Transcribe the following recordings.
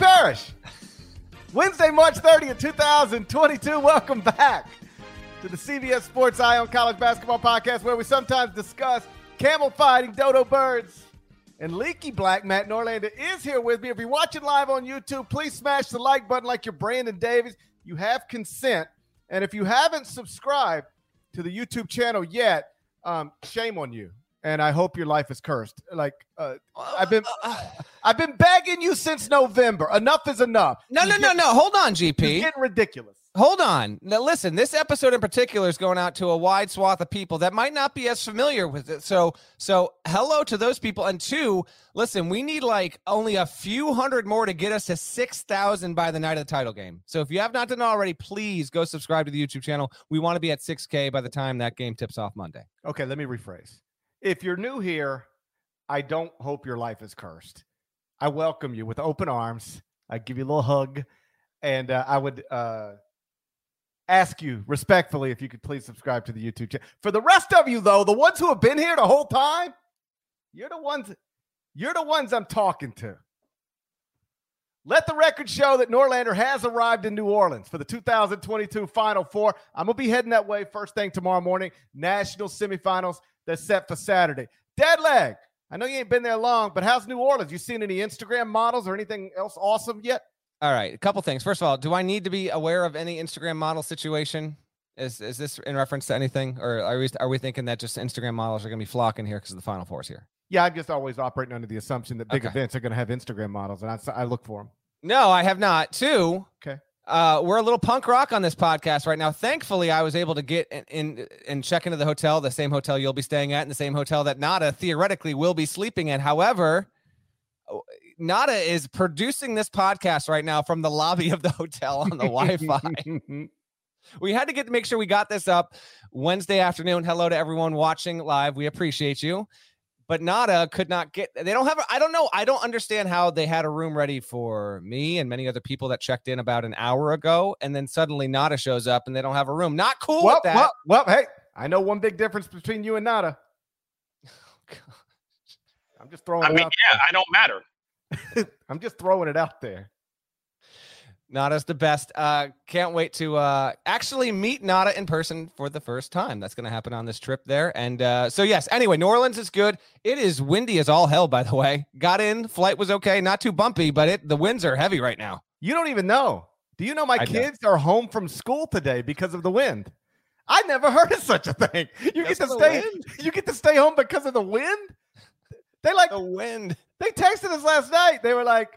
Parrish. Wednesday, March 30th, 2022. Welcome back to the CBS Sports Eye on College Basketball Podcast, where we sometimes discuss camel fighting, dodo birds, and leaky black. Matt Norlander is here with me. If you're watching live on YouTube, please smash the like button like you're Brandon Davies. You have consent. And if you haven't subscribed to the YouTube channel yet, um, shame on you. And I hope your life is cursed. Like uh, I've been, uh, uh, uh. I've been begging you since November. Enough is enough. No, no, It's no, no. Hold on, It's GP. getting ridiculous. Hold on. Now, listen, this episode in particular is going out to a wide swath of people that might not be as familiar with it. So, so hello to those people. And two, listen, we need like only a few hundred more to get us to 6,000 by the night of the title game. So if you have not done already, please go subscribe to the YouTube channel. We want to be at 6K by the time that game tips off Monday. Okay, let me rephrase. If you're new here, I don't hope your life is cursed. I welcome you with open arms. I give you a little hug, and uh, I would uh, ask you respectfully if you could please subscribe to the YouTube channel. For the rest of you, though, the ones who have been here the whole time, you're the ones. You're the ones I'm talking to. Let the record show that Norlander has arrived in New Orleans for the 2022 Final Four. I'm gonna be heading that way first thing tomorrow morning. National semifinals that's set for Saturday. Dead leg. I know you ain't been there long, but how's New Orleans? You seen any Instagram models or anything else awesome yet? All right, a couple things. First of all, do I need to be aware of any Instagram model situation? Is is this in reference to anything, or are we are we thinking that just Instagram models are going to be flocking here because of the Final Four is here? Yeah, I'm just always operating under the assumption that big Okay. events are going to have Instagram models, and I, I look for them. No, I have not. Two. Okay. Uh, we're a little punk rock on this podcast right now. Thankfully, I was able to get in, in and check into the hotel, the same hotel you'll be staying at, and the same hotel that Nada theoretically will be sleeping at. However, oh, Nada is producing this podcast right now from the lobby of the hotel on the Wi-Fi. we had to get to make sure we got this up Wednesday afternoon. Hello to everyone watching live. We appreciate you. But Nada could not get they don't have I don't know. I don't understand how they had a room ready for me and many other people that checked in about an hour ago. And then suddenly Nada shows up and they don't have a room. Not cool well, with that. well, well, hey, I know one big difference between you and Nada. I'm just throwing I it mean, out. yeah, I don't matter. I'm just throwing it out there. Nada's the best. Uh, can't wait to uh, actually meet Nada in person for the first time. That's going to happen on this trip there. And uh, so, yes, anyway, New Orleans is good. It is windy as all hell, by the way. Got in, flight was okay, not too bumpy, but it the winds are heavy right now. You don't even know. Do you know my I know. kids are home from school today because of the wind? I never heard of such a thing. You get to stay. wind? You get to stay home because of the wind. They like The wind. they texted us last night. They were like,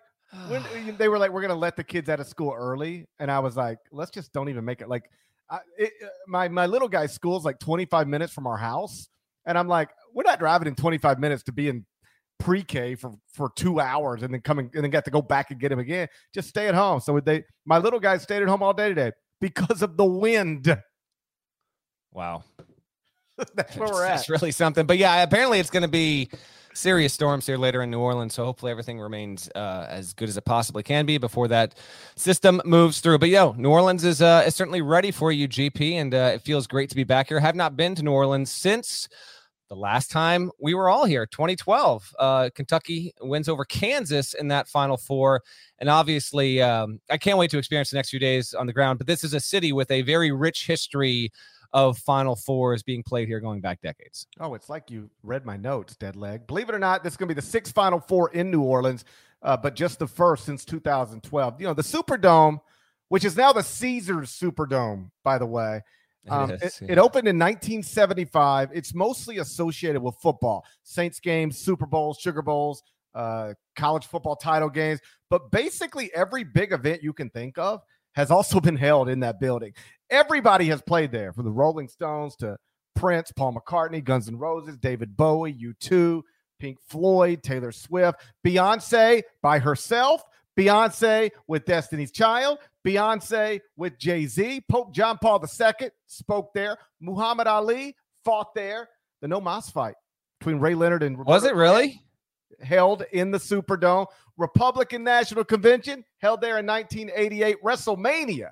when they were like, we're gonna let the kids out of school early, and I was like, let's just don't even make it. Like, I, it, uh, my my little guy's school's like 25 minutes from our house, and I'm like, we're not driving in 25 minutes to be in pre-K for for two hours and then coming and then got to go back and get him again. Just stay at home. So they, my little guy stayed at home all day today because of the wind. wow. That's where we're at. It's really something. But yeah, apparently it's going to be serious storms here later in New Orleans. So hopefully everything remains uh, as good as it possibly can be before that system moves through. But yo, New Orleans is uh, is certainly ready for you, GP, and uh, it feels great to be back here. Have not been to New Orleans since the last time we were all here 2012 uh kentucky wins over kansas in that final four and obviously um i can't wait to experience the next few days on the ground but this is a city with a very rich history of Final Fours being played here going back decades. Oh, it's like you read my notes, dead leg. Believe it or not, this is going to be the sixth Final Four in New Orleans, uh, but just the first since 2012. You know, the Superdome, which is now the Caesars Superdome, by the way. Um, it, is, yeah. it, opened in 1975. It's mostly associated with football, Saints games, Super Bowls, Sugar Bowls, uh, college football title games. But basically, every big event you can think of has also been held in that building. Everybody has played there, from the Rolling Stones to Prince, Paul McCartney, Guns N' Roses, David Bowie, U2, Pink Floyd, Taylor Swift, Beyonce by herself, Beyonce with Destiny's Child, Beyonce with Jay Z. Pope John Paul II spoke there. Muhammad Ali fought there. The No Mas fight between Ray Leonard and Roberto was it really held in the Superdome? Republican National Convention held there in 1988. WrestleMania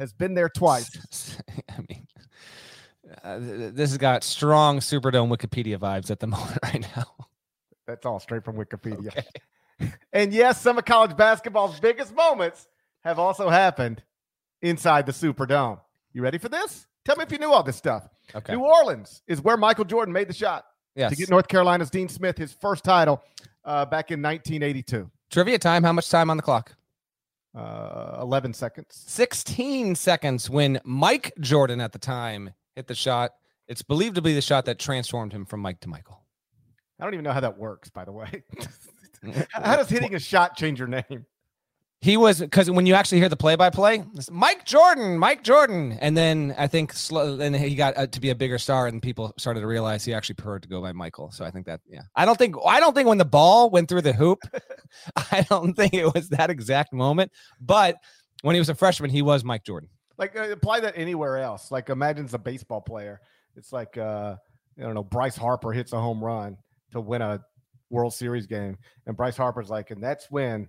has been there twice. I mean, uh, this has got strong Superdome Wikipedia vibes at the moment right now. That's all straight from Wikipedia. Okay. and yes, some of college basketball's biggest moments have also happened inside the Superdome. You ready for this? Tell me if you knew all this stuff. Okay. New Orleans is where Michael Jordan made the shot yes. to get North Carolina's Dean Smith his first title uh, back in 1982. Trivia time. How much time on the clock? Uh, 11 seconds. 16 seconds when Mike Jordan at the time hit the shot. It's believed to be the shot that transformed him from Mike to Michael. I don't even know how that works, by the way. how does hitting a shot change your name? He was because when you actually hear the play-by-play, Mike Jordan, Mike Jordan, and then I think slow, and he got uh, to be a bigger star, and people started to realize he actually preferred to go by Michael. So I think that, yeah, I don't think I don't think when the ball went through the hoop, I don't think it was that exact moment. But when he was a freshman, he was Mike Jordan. Like uh, apply that anywhere else. Like imagine it's a baseball player. It's like uh, I don't know, Bryce Harper hits a home run to win a World Series game, and Bryce Harper's like, and that's when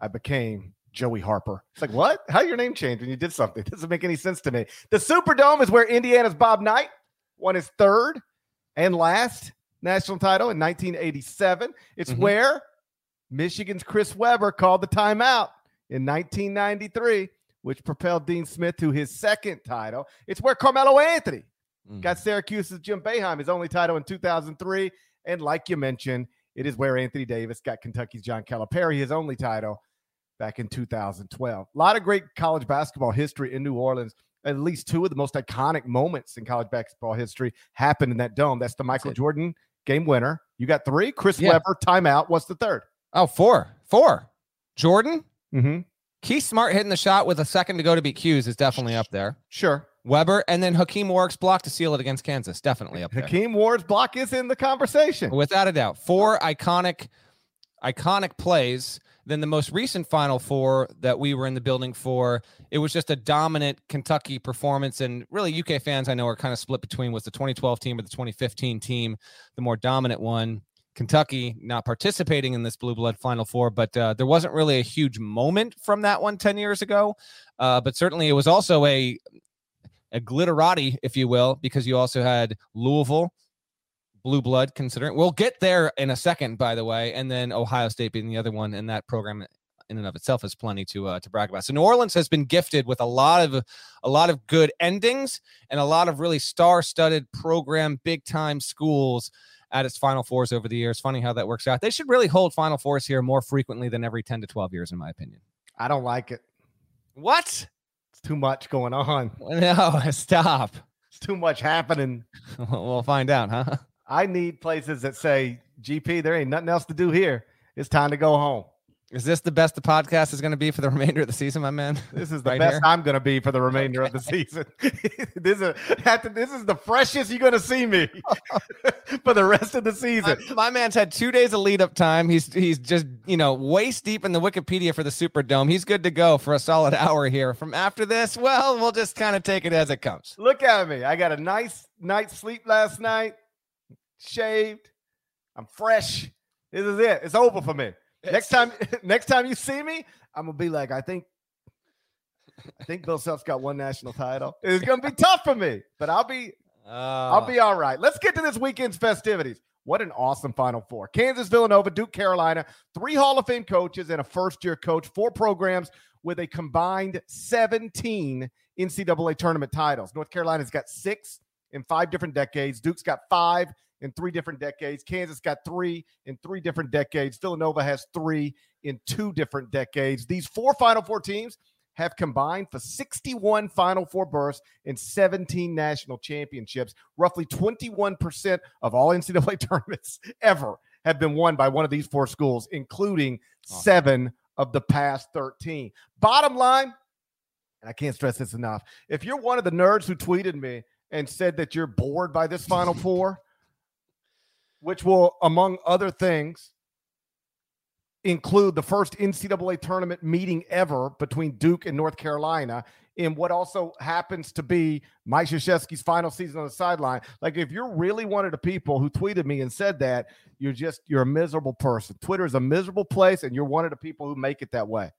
I became Joey Harper. It's like, what? How your name changed when you did something? It doesn't make any sense to me. The Superdome is where Indiana's Bob Knight won his third and last national title in 1987. It's mm-hmm. where Michigan's Chris Webber called the timeout in 1993, which propelled Dean Smith to his second title. It's where Carmelo Anthony mm-hmm. got Syracuse's Jim Boeheim, his only title in 2003. And like you mentioned, it is where Anthony Davis got Kentucky's John Calipari, his only title back in 2012. A lot of great college basketball history in New Orleans. At least two of the most iconic moments in college basketball history happened in that dome. That's the Michael Jordan game winner. You got three. Chris yeah. Webber timeout. What's the third? Oh, four. Four. Jordan. Mm-hmm. Keith Smart hitting the shot with a second to go to beat 'Cuse is definitely up there. Sure. Webber, and then Hakim Warrick's block to seal it against Kansas. Definitely up there. Hakim Warrick's block is in the conversation. Without a doubt. Four iconic, iconic plays. Then the most recent Final Four that we were in the building for, it was just a dominant Kentucky performance. And really, UK fans I know are kind of split between was the 2012 team or the 2015 team, the more dominant one. Kentucky not participating in this blue blood final four, but uh, there wasn't really a huge moment from that one 10 years ago. Uh, but certainly it was also a glitterati, if you will, because you also had Louisville, blue blood, considering we'll get there in a second, by the way, and then Ohio State being the other one, and that program in and of itself is plenty to uh, to brag about. So New Orleans has been gifted with a lot of a lot of good endings and a lot of really star-studded program, big time schools at its Final Fours over the years. Funny how that works out. They should really hold Final Fours here more frequently than every ten to twelve years, in my opinion. I don't like it. What? Too much going on. No, stop. It's too much happening. we'll find out, huh? I need places that say, GP, there ain't nothing else to do here. It's time to go home. Is this the best the podcast is going to be for the remainder of the season, my man? This is the right best here? I'm going to be for the remainder okay. of the season. this is this is the freshest you're going to see me for the rest of the season. My, my, man's had two days of lead up time. He's he's just you know waist deep in the Wikipedia for the Superdome. He's good to go for a solid hour here. From after this, well, we'll just kind of take it as it comes. Look at me. I got a nice night's sleep last night. Shaved. I'm fresh. This is it. It's over for me. Next time, next time you see me, I'm gonna be like, I think, I think Bill Self's got one national title. It's gonna be tough for me, but I'll be, uh, I'll be all right. Let's get to this weekend's festivities. What an awesome Final Four! Kansas, Villanova, Duke, Carolina, three Hall of Fame coaches and a first-year coach, four programs with a combined 17 NCAA tournament titles. North Carolina's got six in five different decades. Duke's got five in three different decades. Kansas got three in three different decades. Villanova has three in two different decades. These four Final Four teams have combined for 61 Final Four berths and 17 national championships. Roughly 21% of all NCAA tournaments ever have been won by one of these four schools, including seven of the past 13. Bottom line, and I can't stress this enough if you're one of the nerds who tweeted me and said that you're bored by this Final Four, which will, among other things, include the first NCAA tournament meeting ever between Duke and North Carolina in what also happens to be Mike Krzyzewski's final season on the sideline. Like, if you're really one of the people who tweeted me and said that, you're just you're a miserable person. Twitter is a miserable place, and you're one of the people who make it that way.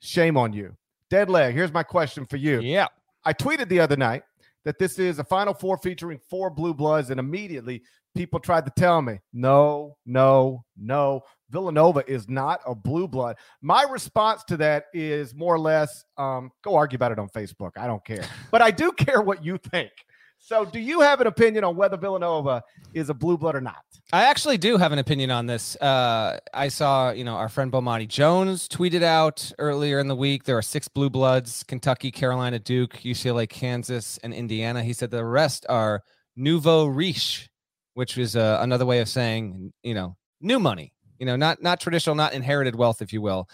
Shame on you. Dead leg. Here's my question for you. Yeah. I tweeted the other night that this is a Final Four featuring four blue bloods, and immediately people tried to tell me, no, no, no. Villanova is not a blue blood. My response to that is more or less um, go argue about it on Facebook. I don't care. But I do care what you think. So, do you have an opinion on whether Villanova is a blue blood or not? I actually do have an opinion on this. Uh, I saw, you know, our friend Bomani Jones tweeted out earlier in the week there are six blue bloods Kentucky, Carolina, Duke, UCLA, Kansas, and Indiana. He said the rest are nouveau riche, which is uh, another way of saying, you know, new money, you know, not not traditional, not inherited wealth, if you will.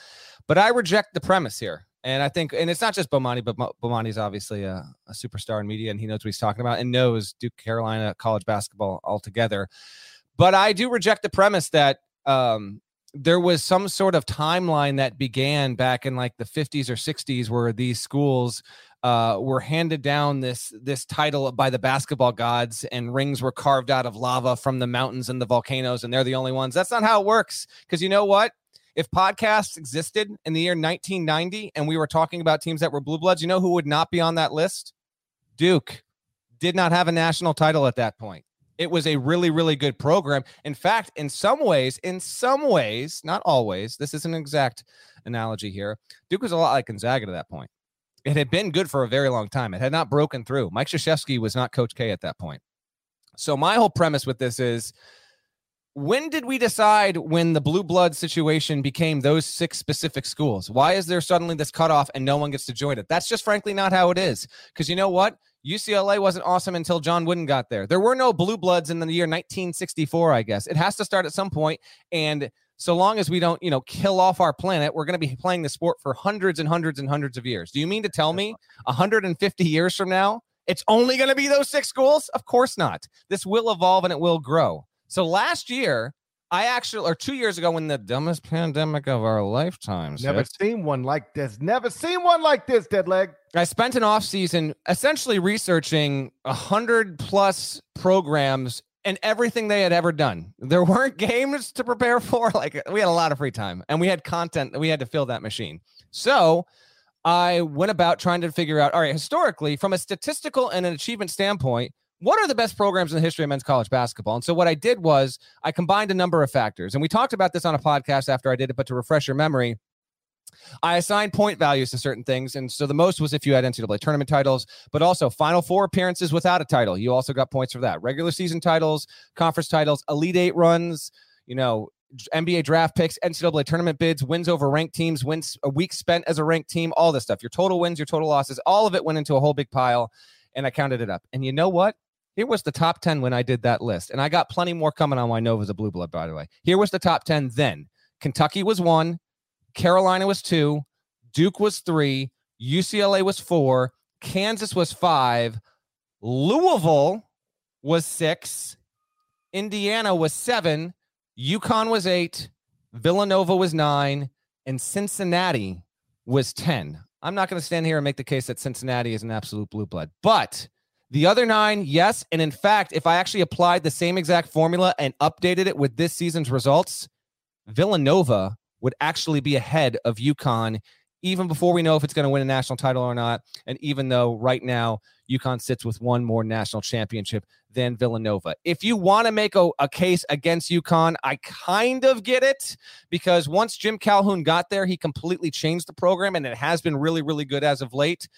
But I reject the premise here. And I think, and it's not just Bomani, but Bomani's obviously a, a, superstar in media and he knows what he's talking about and knows Duke Carolina college basketball altogether. But I do reject the premise that um, there was some sort of timeline that began back in like the 50s or 60s where these schools uh, were handed down this this title by the basketball gods and rings were carved out of lava from the mountains and the volcanoes and they're the only ones that's not how it works because you know what if podcasts existed in the year 1990 and we were talking about teams that were blue bloods, you know who would not be on that list? Duke did not have a national title at that point. It was a really, really good program. In fact, in some ways, in some ways, not always, this is an exact analogy here. Duke was a lot like Gonzaga to that point. It had been good for a very long time. It had not broken through. Mike Krzyzewski was not Coach K at that point. So my whole premise with this is when did we decide when the blue blood situation became those six specific schools? Why is there suddenly this cutoff and no one gets to join it? That's just frankly not how it is. Because you know what? UCLA wasn't awesome until John Wooden got there. There were no blue bloods in the year 1964, I guess. It has to start at some point, and so long as we don't, you know, kill off our planet, we're going to be playing the sport for hundreds and hundreds and hundreds of years. Do you mean to tell me 150 years from now, it's only going to be those six schools? Of course not. This will evolve and it will grow. So last year, I actually, or two years ago, when the dumbest pandemic of our lifetimes, never hit, seen one like this. Never seen one like this, dead leg. I spent an off season essentially researching a hundred plus programs and everything they had ever done. There weren't games to prepare for. Like we had a lot of free time, and we had content that we had to fill that machine. So I went about trying to figure out. All right, historically, from a statistical and an achievement standpoint what are the best programs in the history of men's college basketball? And so what I did was I combined a number of factors. And we talked about this on a podcast after I did it, but to refresh your memory, I assigned point values to certain things. And so the most was if you had NCAA tournament titles, but also Final Four appearances without a title. You also got points for that. Regular season titles, conference titles, Elite Eight runs, you know, NBA draft picks, NCAA tournament bids, wins over ranked teams, wins a week spent as a ranked team, all this stuff. Your total wins, your total losses, all of it went into a whole big pile. And I counted it up. And you know what? Here was the top 10 when I did that list. And I got plenty more coming on why Nova's a blue blood, by the way. Here was the top 10 then. Kentucky was one, Carolina was two, Duke was three, UCLA was four, Kansas was five, Louisville was six, Indiana was seven, UConn was eight, Villanova was nine, and Cincinnati was 10. I'm not going to stand here and make the case that Cincinnati is an absolute blue blood, but the other nine, yes. And in fact, if I actually applied the same exact formula and updated it with this season's results, Villanova would actually be ahead of UConn even before we know if it's going to win a national title or not. And even though right now UConn sits with one more national championship than Villanova. If you want to make a, a case against UConn, I kind of get it because once Jim Calhoun got there, he completely changed the program and it has been really, really good as of late.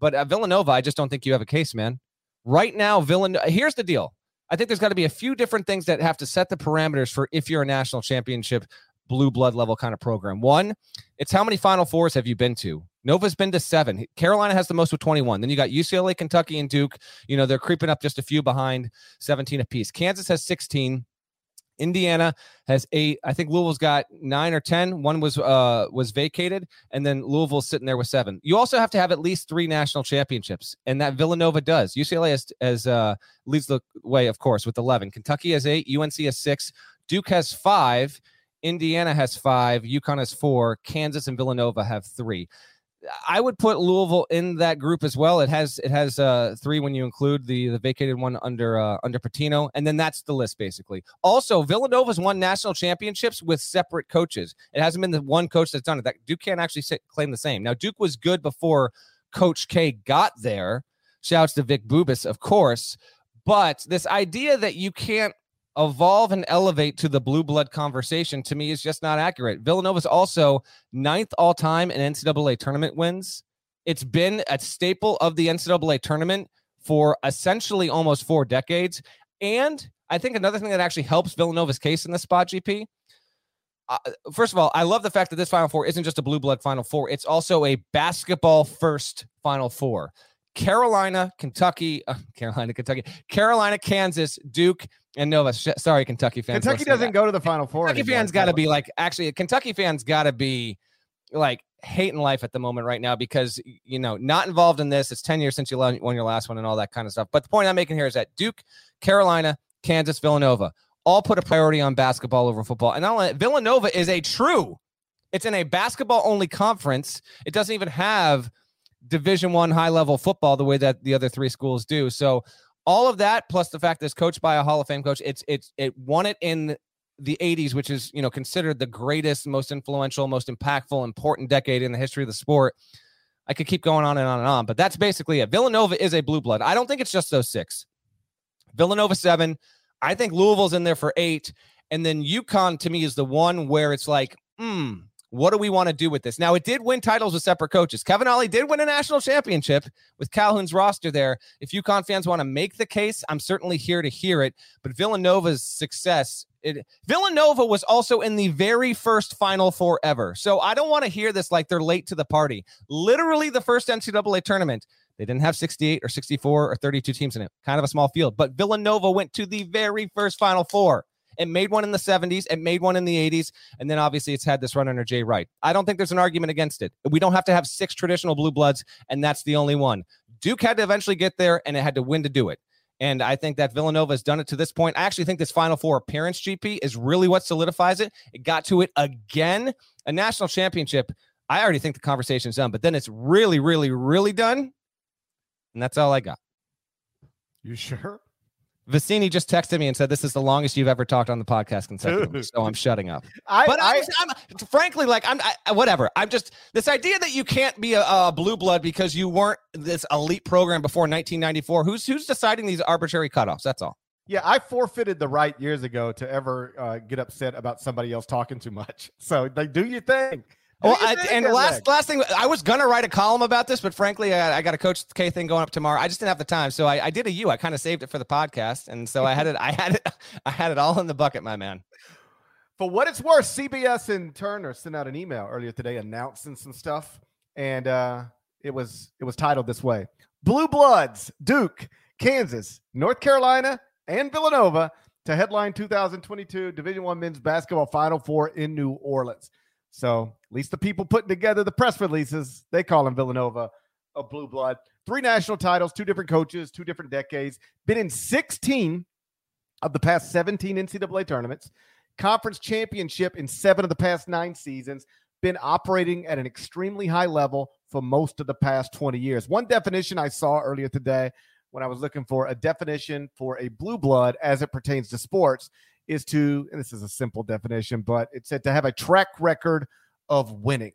But uh, Villanova, I just don't think you have a case, man. Right now, Villanova, here's the deal. I think there's got to be a few different things that have to set the parameters for if you're a national championship blue blood level kind of program. One, it's how many Final Fours have you been to? Nova's been to seven. Carolina has the most with 21. Then you got UCLA, Kentucky, and Duke. You know, they're creeping up just a few behind 17 apiece. Kansas has 16. Indiana has eight. I think Louisville's got nine or ten. One was uh was vacated, and then Louisville's sitting there with seven. You also have to have at least three national championships, and that Villanova does. UCLA has, has uh leads the way, of course, with eleven. Kentucky has eight. UNC has six. Duke has five. Indiana has five. UConn has four. Kansas and Villanova have three. I would put Louisville in that group as well. It has it has uh, three when you include the the vacated one under uh, under Pitino, and then that's the list basically. Also, Villanova's won national championships with separate coaches. It hasn't been the one coach that's done it. That Duke can't actually claim the same. Now Duke was good before Coach K got there. Shouts to Vic Bubas, of course. But this idea that you can't evolve and elevate to the blue blood conversation to me is just not accurate. Villanova is also ninth all time in NCAA tournament wins. It's been a staple of the NCAA tournament for essentially almost four decades. And I think another thing that actually helps Villanova's case in the spot, GP. Uh, first of all, I love the fact that this Final Four isn't just a blue blood Final Four; it's also a basketball first Final Four. Carolina, Kentucky, uh, Carolina, Kentucky, Carolina, Kansas, Duke, and Nova. Sh- sorry, Kentucky fans. Kentucky doesn't go to the Final Four. Kentucky anymore. fans got to be like, actually, Kentucky fans got to be like hating life at the moment right now because you know not involved in this. It's ten years since you won your last one and all that kind of stuff. But the point I'm making here is that Duke, Carolina, Kansas, Villanova all put a priority on basketball over football, and not only Villanova is a true. It's in a basketball only conference. It doesn't even have division one high level football the way that the other three schools do. So all of that plus the fact that it's coached by a hall of fame coach it's it's it won it in the 80s which is you know considered the greatest most influential most impactful important decade in the history of the sport. I could keep going on and on and on but that's basically it. Villanova is a blue blood. I don't think it's just those six. Villanova seven i think louisville's in there for eight and then UConn to me is the one where it's like hmm what do we want to do with this? Now, it did win titles with separate coaches. Kevin Ollie did win a national championship with Calhoun's roster there. If UConn fans want to make the case, I'm certainly here to hear it. But Villanova's success, it, Villanova was also in the very first Final Four ever. So I don't want to hear this like they're late to the party. Literally, the first NCAA tournament. They didn't have 68 or 64 or 32 teams in it, kind of a small field. But Villanova went to the very first Final Four. It made one in the 70s. It made one in the 80s. And then obviously it's had this run under Jay Wright. I don't think there's an argument against it. We don't have to have six traditional blue bloods, and that's the only one. Duke had to eventually get there, and it had to win to do it. And I think that Villanova has done it to this point. I actually think this Final Four appearance, GP, is really what solidifies it. It got to it again. A national championship. I already think the conversation's done, but then it's really, really, really done. And that's all I got. You sure? Vicini just texted me and said, "This is the longest you've ever talked on the podcast consecutively." so I'm shutting up. I, but I, I'm, I'm, frankly, like I'm, I, whatever. I'm just this idea that you can't be a, a, blue blood because you weren't this elite program before 1994. Who's who's deciding these arbitrary cutoffs? That's all. Yeah, I forfeited the right years ago to ever uh, get upset about somebody else talking too much. So, like, do your thing. Well, I, and last last thing, I was gonna write a column about this, but frankly, I, I, got a Coach K thing going up tomorrow. I just didn't have the time, so I, I did a U. I kind of saved it for the podcast, and so I had it. I had it. I had it all in the bucket, my man. For what it's worth, CBS and Turner sent out an email earlier today announcing some stuff, and uh, it was it was titled this way: Blue Bloods, Duke, Kansas, North Carolina, and Villanova to headline 2022 Division One Men's Basketball Final Four in New Orleans. So least the people putting together the press releases, they call him Villanova a blue blood. Three national titles, two different coaches, two different decades. Been in 16 of the past 17 NCAA tournaments. Conference championship in seven of the past nine seasons. Been operating at an extremely high level for most of the past 20 years. One definition I saw earlier today when I was looking for a definition for a blue blood as it pertains to sports is to, and this is a simple definition, but it said to have a track record of winning.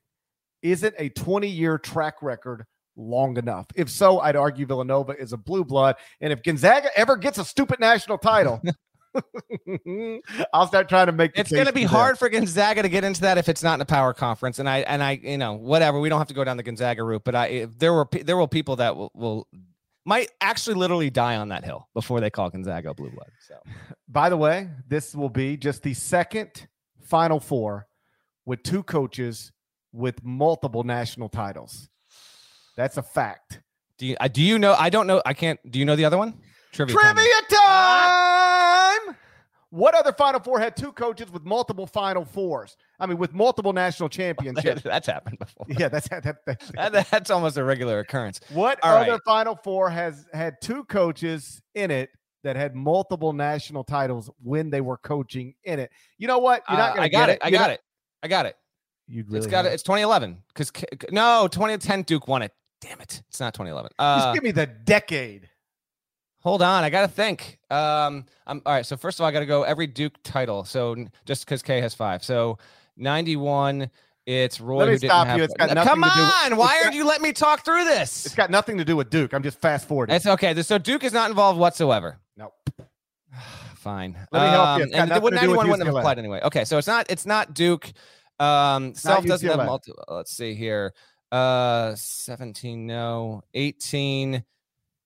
Isn't a 20 year track record long enough. If so, I'd argue Villanova is a blue blood. And if Gonzaga ever gets a stupid national title, I'll start trying to make. It's going to be hard for Gonzaga to get into that if it's not in a power conference. And I and I, you know, whatever. We don't have to go down the Gonzaga route, but I there were there will people that will, will might actually literally die on that hill before they call Gonzaga blue blood. So, by the way, this will be just the second Final Four with two coaches with multiple national titles. That's a fact. Do you, do you know? I don't know. I can't. Do you know the other one? Trivia, Trivia time. time! What other Final Four had two coaches with multiple Final Fours? I mean, with multiple national championships. that's happened before. Yeah, that's that, that, that, that's almost a regular occurrence. What All other right. Final Four has had two coaches in it that had multiple national titles when they were coaching in it? You know what? You're not uh, I got it. it. I got not... it. I got it. You really it's got it. It's 2011 because no 2010 Duke won it. Damn it! It's not 2011. Uh, Just give me the decade. Hold on, I gotta think. Um, I'm all right. So first of all, I gotta go every Duke title. So just because K has five, so 91. It's Roy. Let me stop you. It's got Come on. With, Why aren't you let me talk through this? It's got nothing to do with Duke. I'm just fast forwarding. It's okay. So Duke is not involved whatsoever. Nope. Fine. Let me help you. Um, and the 91 wouldn't have applied anyway. Okay, so it's not. It's not Duke. Um, self doesn't have multi. Let's see here. Uh, 17. No. 18.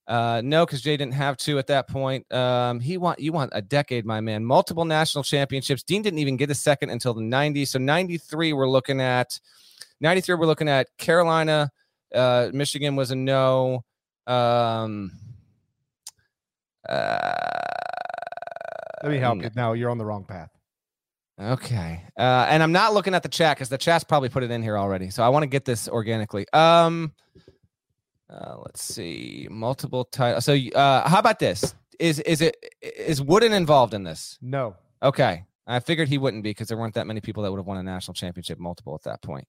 Uh, no, because Jay didn't have to at that point. Um, he want you want a decade, my man. Multiple national championships. Dean didn't even get a second until the 90s. So 93, we're looking at 93, we're looking at Carolina. Uh, Michigan was a no. Um, uh, Let me help you. No, you're on the wrong path. Okay. Uh, and I'm not looking at the chat because the chat's probably put it in here already. So I want to get this organically. Um, uh, let's see, multiple titles. So, uh, how about this? Is is it is Wooden involved in this? No. Okay, I figured he wouldn't be because there weren't that many people that would have won a national championship multiple at that point.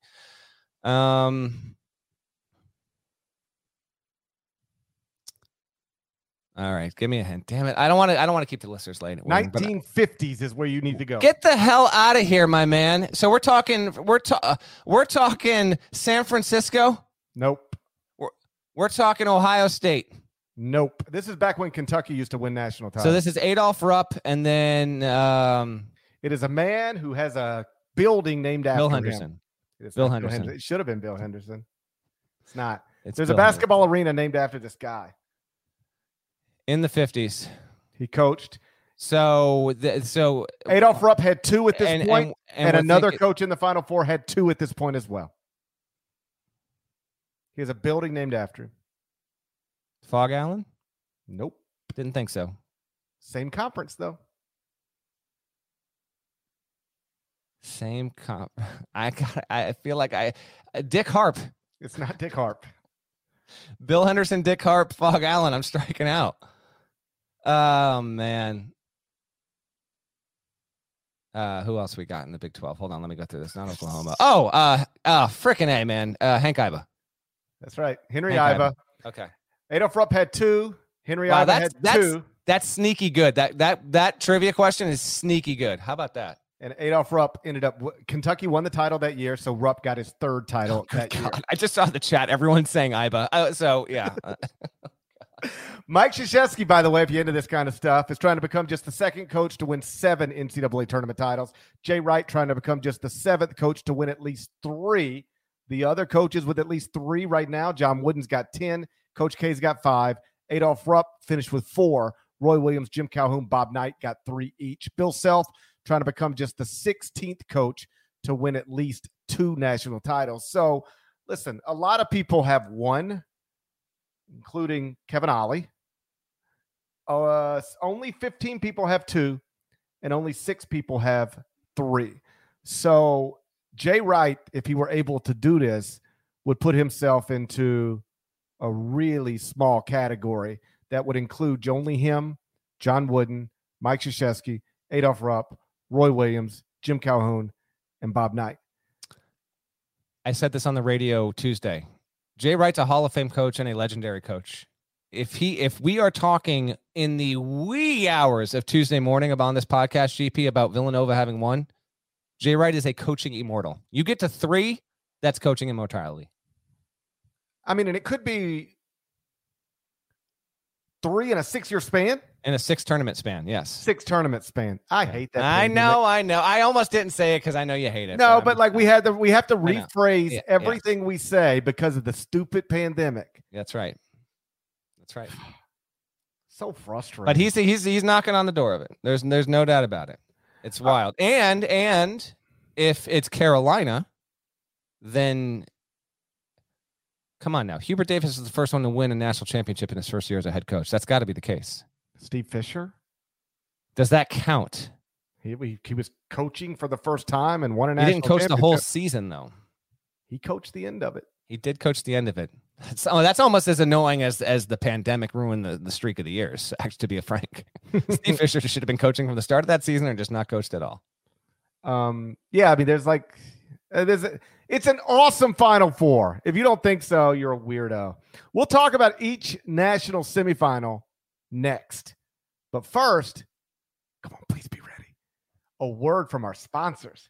Um. All right, give me a hint. Damn it, I don't want to. I don't want to keep the listeners late. Nineteen fifties is where you need to go. Get the hell out of here, my man. So we're talking. We're ta- We're talking San Francisco. Nope. We're talking Ohio State. Nope. This is back when Kentucky used to win national titles. So this is Adolph Rupp, and then um, it is a man who has a building named after Bill Henderson. Him. Bill Henderson. Bill It should have been Bill Henderson. It's not. It's There's Bill a basketball Henderson. arena named after this guy. In the fifties, he coached. So, the, so Adolph Rupp had two at this and, point, and, and, and another thinking, coach in the Final Four had two at this point as well. He has a building named after him. Phog Allen? Nope. Didn't think so. Same conference though. Same comp. I got. I feel like I. Dick Harp. It's not Dick Harp. Bill Henderson, Dick Harp, Phog Allen. I'm striking out. Oh man. Uh, who else we got in the Big 12? Hold on, let me go through this. Not Oklahoma. Oh, uh, uh, freaking A, man. Uh, Hank Iba. That's right. Henry Hank Iba. Iba. Okay. Adolph Rupp had two. Henry wow, Iba had that's, two. That's sneaky good. That that that trivia question is sneaky good. How about that? And Adolph Rupp ended up Kentucky won the title that year, so Rupp got his third title oh, that God. year. I just saw the chat. Everyone's saying Iba. Uh, so yeah. Mike Krzyzewski, by the way, if you're into this kind of stuff, is trying to become just the second coach to win seven NCAA tournament titles. Jay Wright trying to become just the seventh coach to win at least three. The other coaches with at least three right now, John Wooden's got 10. Coach K's got five. Adolph Rupp finished with four. Roy Williams, Jim Calhoun, Bob Knight got three each. Bill Self trying to become just the 16th coach to win at least two national titles. So, listen, a lot of people have one, including Kevin Ollie. Uh, only 15 people have two, and only six people have three. So Jay Wright, if he were able to do this, would put himself into a really small category that would include only him, John Wooden, Mike Krzyzewski, Adolph Rupp, Roy Williams, Jim Calhoun, and Bob Knight. I said this on the radio Tuesday. Jay Wright's a Hall of Fame coach and a legendary coach. If he if we are talking in the wee hours of Tuesday morning about this podcast, GP, about Villanova having won, Jay Wright is a coaching immortal. You get to three, that's coaching immortality. I mean, and it could be three in a six year span. In a six tournament span, yes. Six tournament span. I hate that. I know, I know. I almost didn't say it because I know you hate it. No, I'm- but like we had to, we have to rephrase Yeah, yeah. everything we say because of the stupid pandemic. that's right. That's right. So frustrating. But he's he's he's knocking on the door of it. There's there's no doubt about it. It's uh, wild. And and if it's Carolina, then come on now. Hubert Davis is the first one to win a national championship in his first year as a head coach. That's got to be the case. Steve Fisher. Does that count? He, he, he was coaching for the first time and won an. He didn't coach the whole season though. He coached the end of it. He did coach the end of it. That's, oh, that's almost as annoying as as the pandemic ruined the, the streak of the years. Actually, to be frank, Steve Fisher should have been coaching from the start of that season or just not coached at all. Um, yeah, I mean, there's like, uh, there's a, it's an awesome Final Four. If you don't think so, you're a weirdo. We'll talk about each national semifinal next, but first, come on, please be ready. A word from our sponsors.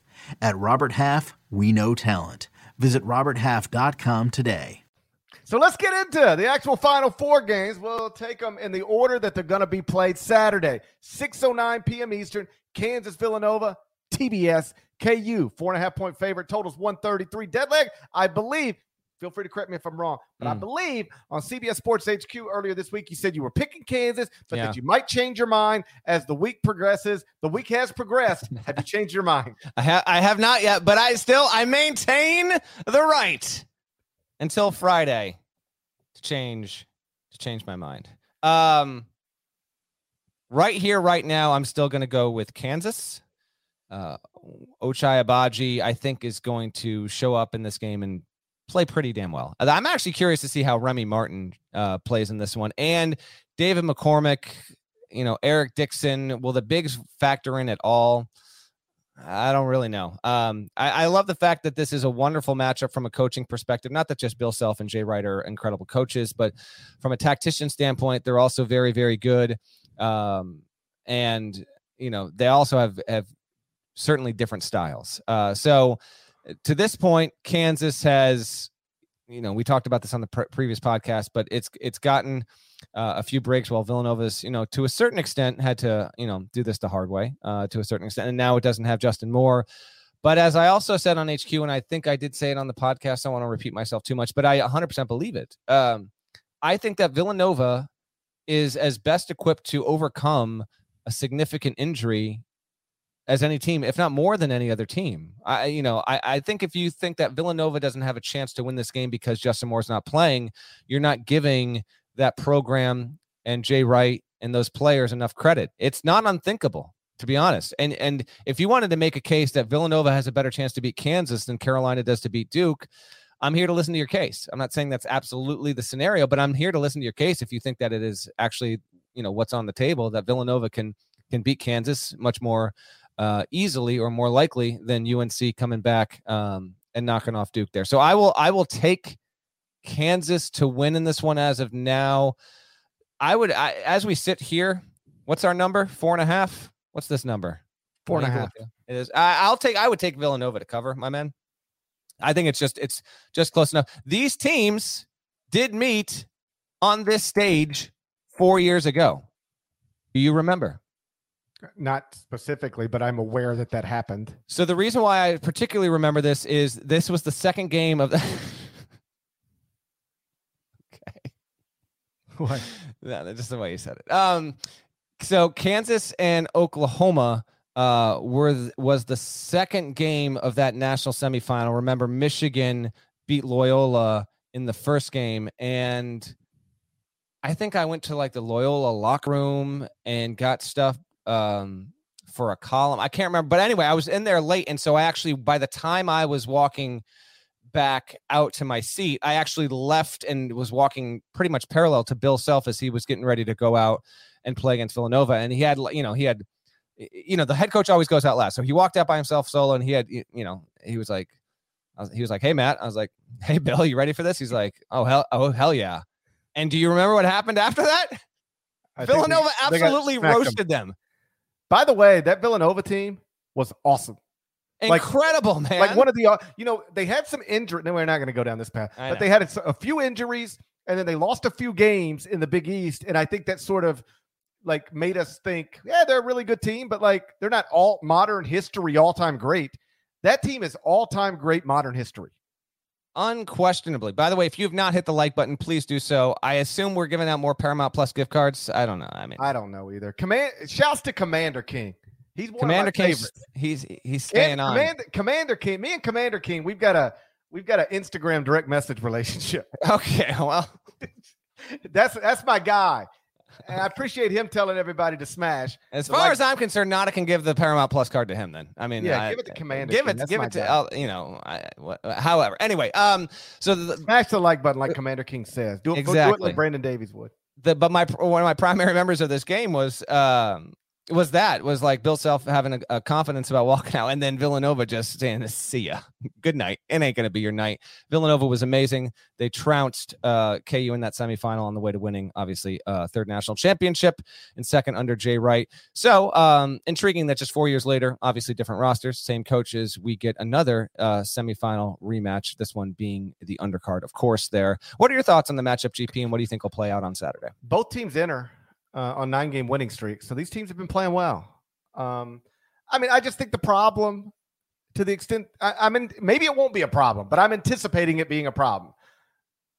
At Robert Half, we know talent. Visit RobertHalf.com today. So let's get into the actual Final Four games. We'll take them in the order that they're going to be played Saturday, 6.09 p.m. Eastern, Kansas, Villanova, TBS, KU, four and a half point favorite, totals 133. Dead leg, I believe. Feel free to correct me if I'm wrong, but I Mm. believe on CBS Sports HQ earlier this week, you said you were picking Kansas, but Yeah. that you might change your mind as the week progresses. The week has progressed. Have you changed your mind? I, ha- I have not yet, but I still I maintain the right until Friday to change to change my mind. Um, right here, right now, I'm still going to go with Kansas. Uh, Ochai Agbaji, I think, is going to show up in this game and play pretty damn well. I'm actually curious to see how Remy Martin uh, plays in this one, and David McCormack. You know, Eric Dixon. Will the bigs factor in at all? I don't really know. Um, I, I love the fact that this is a wonderful matchup from a coaching perspective. Not that just Bill Self and Jay Wright are incredible coaches, but from a tactician standpoint, they're also very, very good. Um, and you know, they also have have certainly different styles. Uh, so to this point, Kansas has, you know, we talked about this on the pre- previous podcast, but it's it's gotten uh, a few breaks while Villanova's, you know, to a certain extent had to, you know, do this the hard way uh, to a certain extent. And now it doesn't have Justin Moore. But as I also said on HQ, and I think I did say it on the podcast, I don't want to repeat myself too much, but I 100% believe it. Um, I think that Villanova is as best equipped to overcome a significant injury as any team, if not more than any other team. I, you know, I, I think if you think that Villanova doesn't have a chance to win this game because Justin Moore's not playing, you're not giving that program and Jay Wright and those players enough credit. It's not unthinkable, to be honest. And and if you wanted to make a case that Villanova has a better chance to beat Kansas than Carolina does to beat Duke, I'm here to listen to your case. I'm not saying that's absolutely the scenario, but I'm here to listen to your case if you think that it is actually, you know, what's on the table that Villanova can can beat Kansas much more uh, easily or more likely than UNC coming back um, and knocking off Duke there. So I will I will take Kansas to win in this one as of now. I would I, as we sit here. What's our number? Four and a half. What's this number? Four and a half. It is. I, I'll take. I would take Villanova to cover, my man. I think it's just it's just close enough. These teams did meet on this stage four years ago. Do you remember? Not specifically, but I'm aware that that happened. So the reason why I particularly remember this is this was the second game of the. okay. What? no, just the way you said it. Um, so Kansas and Oklahoma uh were th- was the second game of that national semifinal. Remember, Michigan beat Loyola in the first game, and I think I went to like the Loyola locker room and got stuff um for a column. I can't remember, but anyway, I was in there late, and so I actually by the time I was walking back out to my seat, I actually left and was walking pretty much parallel to Bill Self as he was getting ready to go out and play against Villanova, and he had you know he had you know the head coach always goes out last, so he walked out by himself solo, and he had you know he was like. Was, he was like, "Hey Matt," I was like, "Hey Bill, you ready for this?" He's like, "Oh hell, oh hell yeah!" And do you remember what happened after that? I Villanova absolutely roasted them. By the way, that Villanova team was awesome. Like- Incredible, man. Like one of the, uh, you know, they had some injury. No, we're not going to go down this path, I but know. they had a, a few injuries, and then they lost a few games in the Big East, and I think that sort of like made us think, yeah, they're a really good team, but like they're not all modern history all time great. That team is all time great modern history. Unquestionably. By the way, if you have not hit the like button, please do so. I assume we're giving out more Paramount Plus gift cards. I don't know. I mean, I don't know either. Command, shouts to Commander King. He's one Commander of King, favorites. he's he's staying And on. Commander, Commander King, me and Commander King, we've got a we've got an Instagram direct message relationship. Okay, well, That's that's my guy. And I appreciate him telling everybody to smash. as So, far like- as I'm concerned, Nada can give the Paramount Plus card to him. Then I mean, Yeah, I- give it to Commander Give it, That's give it to, uh, you know, I, what, however. Anyway, um, so the, Smash the like button like Commander King says. Do it, do it Exactly. like Brandon Davies would. the but my one of my primary members of this game was um was that was like Bill Self having a, a confidence about walking out, and then Villanova just saying, "See ya, good night." It ain't gonna be your night. Villanova was amazing. They trounced uh, KU in that semifinal on the way to winning, obviously, uh, third national championship and second under Jay Wright. So um, intriguing that just four years later, obviously different rosters, same coaches, we get another uh, semifinal rematch. This one being the undercard, of course. There. What are your thoughts on the matchup, GP, and what do you think will play out on Saturday? Both teams enter uh, on nine game winning streaks. So these teams have been playing well. Um, I mean, I just think the problem to the extent I, I'm in, maybe it won't be a problem, but I'm anticipating it being a problem.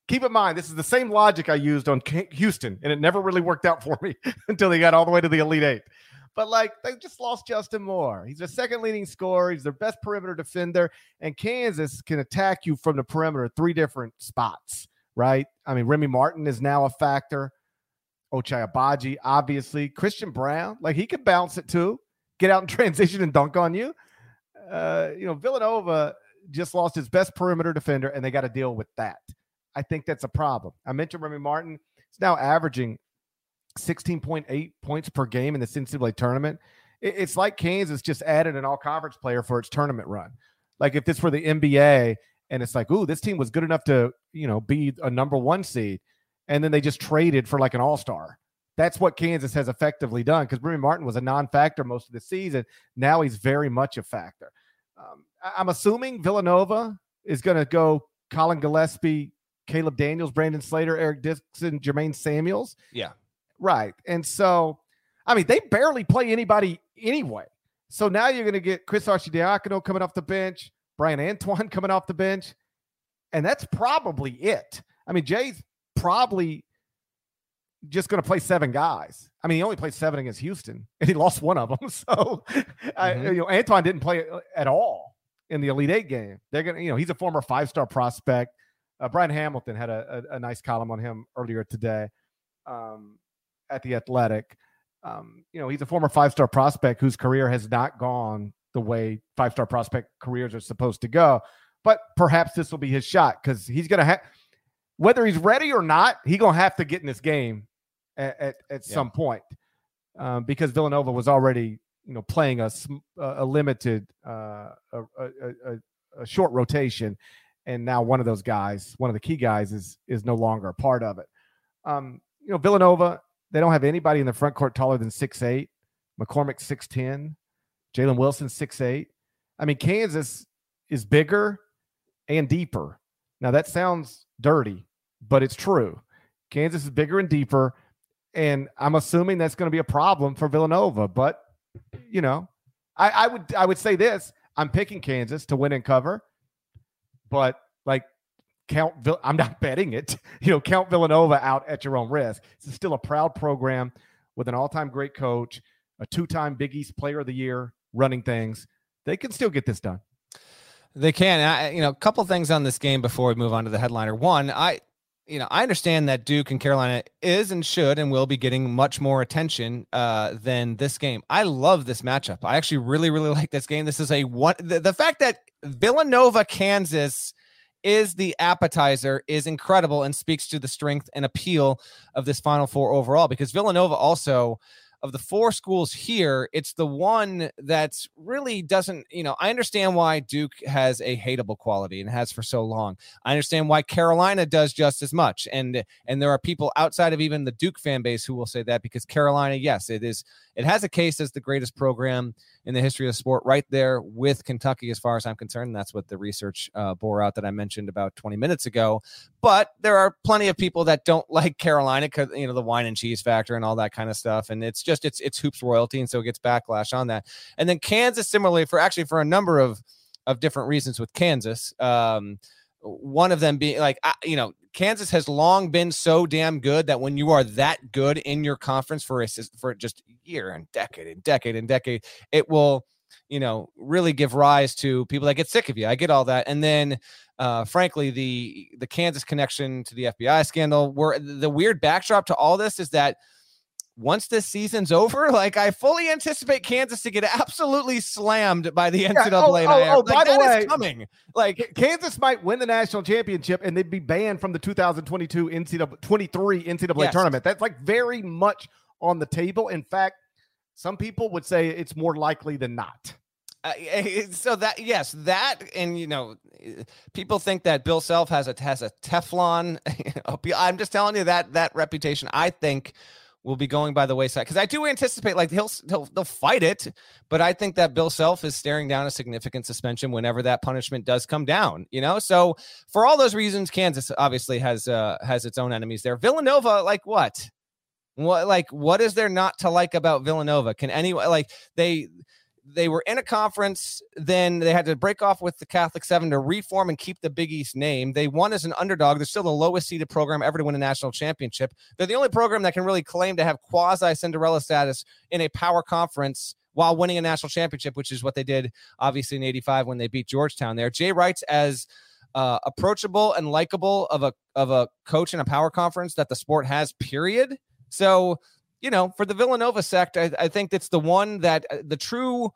Keep in mind, this is the same logic I used on Houston, and it never really worked out for me until they got all the way to the Elite Eight. But like they just lost Justin Moore. He's their second leading scorer. He's their best perimeter defender, and Kansas can attack you from the perimeter three different spots. Right? I mean, Remy Martin is now a factor. Ochai Agbaji, obviously. Christian Braun, like he could bounce it too, get out in transition and dunk on you. Uh, you know, Villanova just lost his best perimeter defender, and they got to deal with that. I think that's a problem. I mentioned Remy Martin. He's now averaging 16.8 points per game in the NCAA tournament. It- It's like Kansas just added an all conference player for its tournament run. Like if this were the NBA and it's like, ooh, this team was good enough to, you know, be a number one seed. And then they just traded for like an all star. That's what Kansas has effectively done because Remy Martin was a non factor most of the season. Now he's very much a factor. Um, I'm assuming Villanova is going to go Collin Gillespie, Caleb Daniels, Brandon Slater, Eric Dixon, Jermaine Samuels. Yeah. Right. And so, I mean, they barely play anybody anyway. So now you're going to get Chris Arcidiacono coming off the bench, Bryan Antoine coming off the bench. And that's probably it. I mean, Jay's probably just going to play seven guys. I mean, he only played seven against Houston and he lost one of them. So, I, Mhm. you know, Antoine didn't play at all in the Elite Eight game. They're going to, you know, he's a former five star prospect. Uh, Brian Hamilton had a, a, a nice column on him earlier today um, at the Athletic. Um, you know, he's a former five star prospect whose career has not gone the way five star prospect careers are supposed to go. But perhaps this will be his shot because he's going to have, whether he's ready or not, he's going to have to get in this game at, at, at Yeah. some point um, because Villanova was already, you know, playing a, a a limited, uh, a, a, a, a short rotation. And now one of those guys, one of the key guys, is is no longer a part of it. Um, you know, Villanova, they don't have anybody in the front court taller than six eight. McCormack six ten, Jalen Wilson six eight. I mean, Kansas is bigger and deeper. Now that sounds dirty, but it's true. Kansas is bigger and deeper, and I'm assuming that's going to be a problem for Villanova. But you know, I, I would I would say this: I'm picking Kansas to win and cover, but like count. I'm not betting it. You know, count Villanova out at your own risk. It's still a proud program with an all-time great coach, a two-time Big East Player of the Year, running things. They can still get this done. They can. I, you know, a couple things on this game before we move on to the headliner. One, I you know, I understand that Duke and Carolina is and should and will be getting much more attention uh, than this game. I love this matchup. I actually really, really like this game. This is a one. The, the fact that Villanova, Kansas is the appetizer is incredible and speaks to the strength and appeal of this Final Four overall because Villanova also of the four schools here, it's the one that's really doesn't, you know, I understand why Duke has a hateable quality and has for so long. I understand why Carolina does just as much. And and there are people outside of even the Duke fan base who will say that because Carolina, yes, it is it has a case as the greatest program in the history of sport, right there with Kentucky, as far as I'm concerned. And That's what the research uh, bore out that I mentioned about 20 minutes ago. But there are plenty of people that don't like Carolina because you know the wine and cheese factor and all that kind of stuff, and it's just it's it's hoops royalty, and so it gets backlash on that. And then Kansas, similarly, for actually for a number of of different reasons with Kansas. Um, one of them being like, you know, Kansas has long been so damn good that when you are that good in your conference for a, for just year and decade and decade and decade, it will, you know, really give rise to people that get sick of you. I get all that, and then, uh, frankly, the the Kansas connection to the FBI scandal, where the weird backdrop to all this is that once this season's over, like I fully anticipate Kansas to get absolutely slammed by the NCAA. Yeah, oh, oh, oh like, by the way, coming. Like Kansas might win the national championship and they'd be banned from the 2022 NCAA 23 NCAA yes. tournament. That's like very much on the table. In fact, some people would say it's more likely than not. Uh, eh, eh, so that yes, that and you know, eh, people think that Bill Self has a has a Teflon. I'm just telling you that that reputation. I think will be going by the wayside because I do anticipate like he'll, he'll they'll fight it, but I think that Bill Self is staring down a significant suspension whenever that punishment does come down. You know, so for all those reasons, Kansas obviously has uh has its own enemies there. Villanova, like what? What like what is there not to like about Villanova? Can anyone like they they were in a conference. Then they had to break off with the Catholic Seven to reform and keep the Big East name. They won as an underdog. They're still the lowest seeded program ever to win a national championship. They're the only program that can really claim to have quasi Cinderella status in a power conference while winning a national championship, which is what they did obviously in 85 when they beat Georgetown there. Jay Wright's as uh, approachable and likable of a of a coach in a power conference that the sport has, period. So you know, for the Villanova sect, I, I think it's the one that uh, the true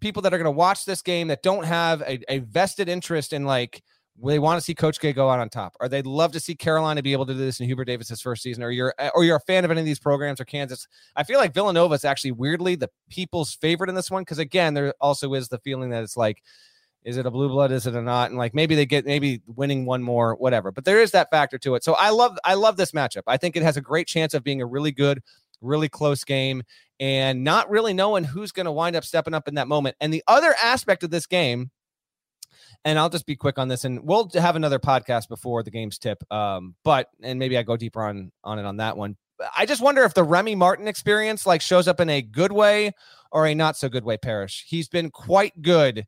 people that are going to watch this game that don't have a, a vested interest in like they want to see Coach K go out on top, or they'd love to see Carolina be able to do this in Hubert Davis's first season, or you're or you're a fan of any of these programs or Kansas. I feel like Villanova is actually weirdly the people's favorite in this one because again, there also is the feeling that it's like, is it a blue blood? Is it a not? And like maybe they get maybe winning one more, whatever. But there is that factor to it. So I love I love this matchup. I think it has a great chance of being a really good really close game, and not really knowing who's going to wind up stepping up in that moment. And the other aspect of this game, and I'll just be quick on this, and we'll have another podcast before the game's tip. Um, but and maybe I go deeper on on it on that one. I just wonder if the Remy Martin experience like shows up in a good way or a not so good way. Parrish. He's been quite good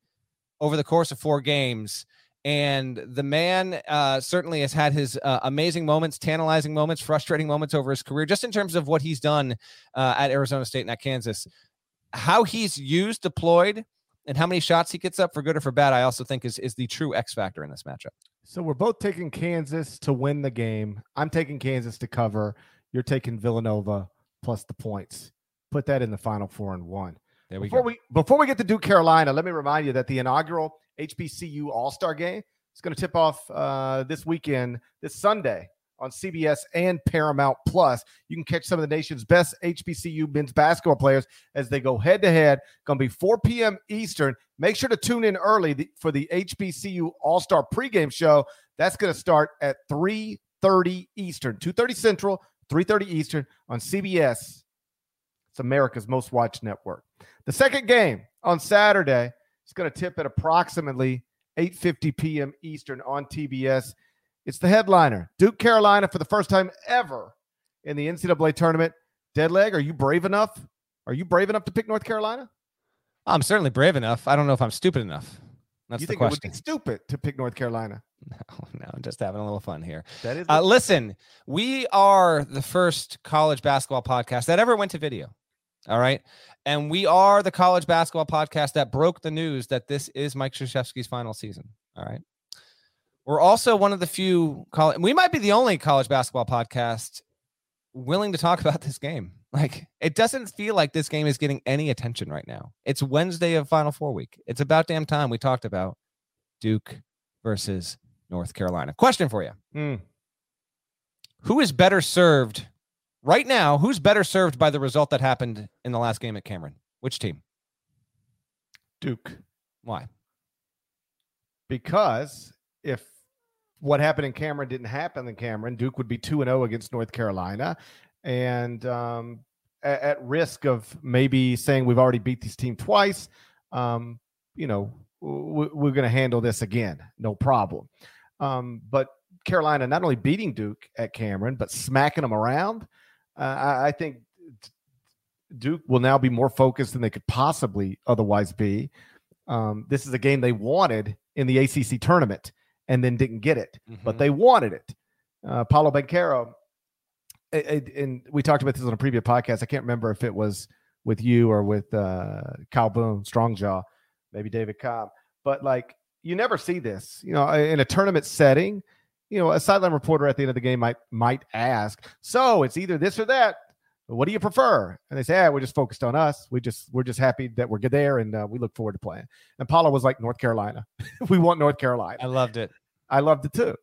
over the course of four games. And the man uh, certainly has had his uh, amazing moments, tantalizing moments, frustrating moments over his career, just in terms of what he's done uh, at Arizona State and at Kansas. How he's used, deployed, and how many shots he gets up for good or for bad, I also think is, is the true X factor in this matchup. So we're both taking Kansas to win the game. I'm taking Kansas to cover. You're taking Villanova plus the points. Put that in the final four and one. There we before go. We, before we get to Duke Carolina, let me remind you that the inaugural HBCU All Star Game. is going to tip off uh, this weekend, this Sunday on CBS and Paramount Plus. You can catch some of the nation's best HBCU men's basketball players as they go head to head. Going to be 4 p.m. Eastern. Make sure to tune in early for the HBCU All Star pregame show. That's going to start at 3:30 Eastern, 2:30 Central, 3:30 Eastern on CBS. It's America's most watched network. The second game on Saturday is going to tip at approximately 8:50 p.m. Eastern on TBS. It's the headliner, Duke Carolina for the first time ever in the NCAA tournament. Deadleg, are you brave enough? Are you brave enough to pick North Carolina? I'm certainly brave enough. I don't know if I'm stupid enough. That's you the think question. it would be stupid to pick North Carolina? No, no, I'm just having a little fun here. That is. Uh, listen, we are the first college basketball podcast that ever went to video. All right. And we are the college basketball podcast that broke the news that this is Mike Krzyzewski's final season. All right. We're also one of the few college, we might be the only college basketball podcast willing to talk about this game. Like it doesn't feel like this game is getting any attention right now. It's Wednesday of Final Four week. It's about damn time we talked about Duke versus North Carolina. Question for you. Mm. Who is better served right now? Who's better served by the result that happened in the last game at Cameron? Which team? Duke. Why? Because if what happened in Cameron didn't happen in Cameron, Duke would be 2 and 0 against North Carolina. And um, at, at, risk of maybe saying we've already beat this team twice, um, you know, w- we're going to handle this again. No problem. Um, but Carolina not only beating Duke at Cameron, but smacking them around. Uh, I, I think Duke will now be more focused than they could possibly otherwise be. Um, this is a game they wanted in the ACC tournament and then didn't get it, mm-hmm. but they wanted it. Uh, Paolo Banchero, and we talked about this on a previous podcast. I can't remember if it was with you or with uh, Kyle Boone, Strongjaw, maybe David Cobb, but like you never see this, you know, in a tournament setting. You know, a sideline reporter at the end of the game might might ask, "So it's either this or that what do you prefer? And they say, yeah, we're just focused on us. We just we're just happy that we're good there, and uh, we look forward to playing. And Paolo was like, North Carolina, we want North Carolina. I loved it. I loved it too.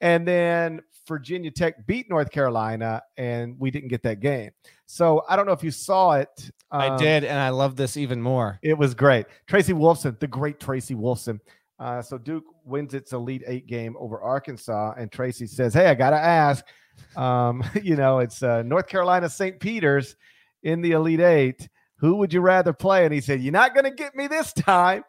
And then Virginia Tech beat North Carolina, and we didn't get that game. So I don't know if you saw it. Um, I did, and I love this even more. It was great. Tracy Wolfson, the great Tracy Wolfson. Uh, so Duke wins its Elite Eight game over Arkansas, and Tracy says, "Hey, I got to ask." Um, you know, it's uh, North Carolina St. Peter's in the Elite Eight. Who would you rather play? And he said, You're not going to get me this time.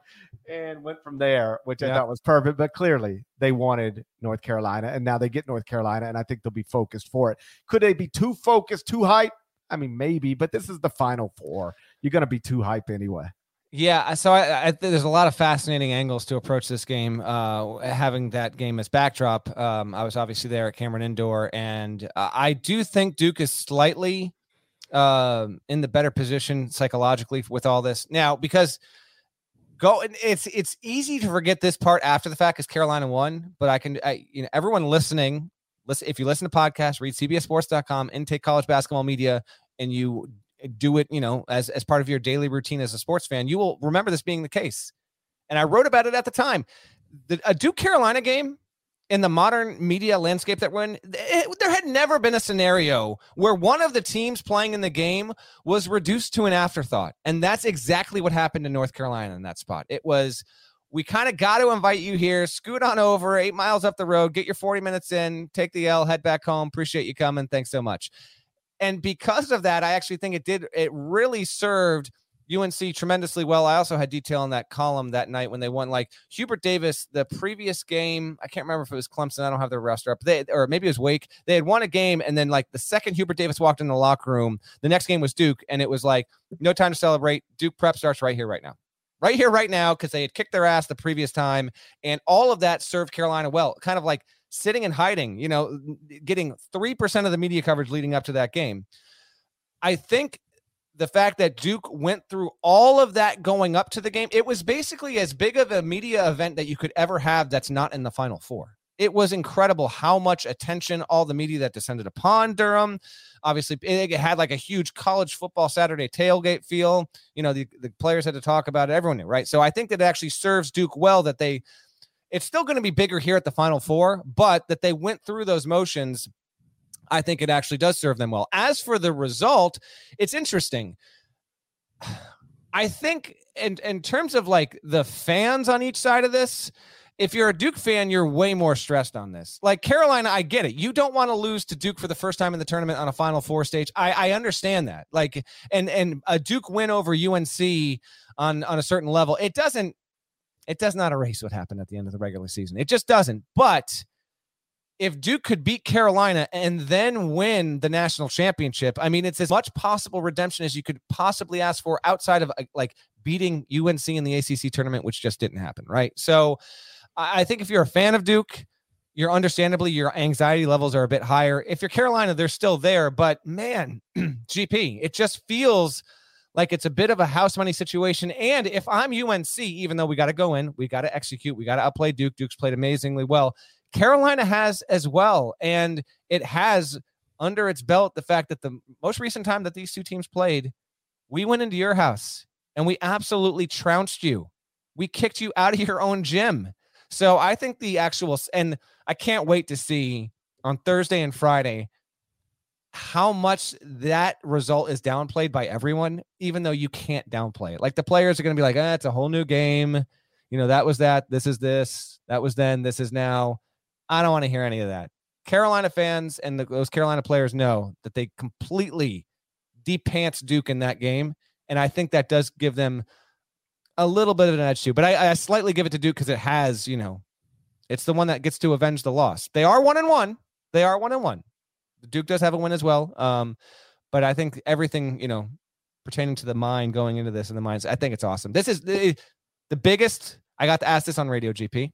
And went from there, which yeah. I thought was perfect. But clearly, they wanted North Carolina, and now they get North Carolina, and I think they'll be focused for it. Could they be too focused, too hype? I mean, maybe, but this is the final four. You're going to be too hype anyway. Yeah, so I, I, there's a lot of fascinating angles to approach this game. Uh, having that game as backdrop, um, I was obviously there at Cameron Indoor, and uh, I do think Duke is slightly uh, in the better position psychologically with all this now because go. It's it's easy to forget this part after the fact because Carolina won, but I can, I, you know, everyone listening, listen if you listen to podcasts, read CBSSports.com, intake college basketball media, and you do it, you know, as as part of your daily routine as a sports fan, you will remember this being the case. And I wrote about it at the time. The a Duke Carolina game in the modern media landscape that in, it, eh, there had never been a scenario where one of the teams playing in the game was reduced to an afterthought. And that's exactly what happened in North Carolina in that spot. It was we kind of got to invite you here. Scoot on over eight miles up the road, get your 40 minutes in, take the L, head back home. Appreciate you coming. Thanks so much. And because of that, I actually think it did, it really served UNC tremendously well. I also had detail in that column that night when they won. Like Hubert Davis, the previous game, I can't remember if it was Clemson. I don't have the roster up. They or maybe it was Wake. They had won a game, and then like the second Hubert Davis walked in the locker room, the next game was Duke, and it was like no time to celebrate. Duke prep starts right here, right now, right here, right now, because they had kicked their ass the previous time, and all of that served Carolina well. Kind of like sitting and hiding, you know, getting 3% of the media coverage leading up to that game. I think the fact that Duke went through all of that going up to the game, it was basically as big of a media event that you could ever have that's not in the final four. It was incredible how much attention all the media that descended upon Durham. Obviously, it had like a huge college football Saturday tailgate feel. You know, the, the players had to talk about it, everyone knew, right? So I think that it actually serves Duke well that they it's still going to be bigger here at the Final Four, but that they went through those motions, I think it actually does serve them well. As for the result, it's interesting. I think in in terms of like the fans on each side of this, if you're a Duke fan, you're way more stressed on this. Like Carolina, I get it. You don't want to lose to Duke for the first time in the tournament on a Final Four stage. I, I understand that. Like, and and a Duke win over UNC on on a certain level, it doesn't it does not erase what happened at the end of the regular season. It just doesn't. But if Duke could beat Carolina and then win the national championship, I mean, it's as much possible redemption as you could possibly ask for outside of uh, like beating UNC in the ACC tournament, which just didn't happen, right? So I think if you're a fan of Duke, you're understandably your anxiety levels are a bit higher. If you're Carolina, they're still there, but man, GP, it just feels like it's a bit of a house money situation. And if I'm UNC, even though we got to go in, we got to execute, we got to outplay Duke. Duke's played amazingly well. Carolina has as well, and it has under its belt the fact that the most recent time that these two teams played, we went into your house and we absolutely trounced you. We kicked you out of your own gym. So I think the actual and I can't wait to see on Thursday and Friday how much that result is downplayed by everyone, even though you can't downplay it. Like the players are going to be like, ah, it's a whole new game. You know, that was that. This is this. That was then. This is now. I don't want to hear any of that. Carolina fans and the, those Carolina players know that they completely deep pants Duke in that game. And I think that does give them a little bit of an edge too. But I, I slightly give it to Duke because it has, you know, it's the one that gets to avenge the loss. They are one and one. They are one and one. Duke does have a win as well. Um, but I think everything, you know, pertaining to the mind going into this and the minds, I think it's awesome. This is the, the biggest. I got to ask this on Radio GP.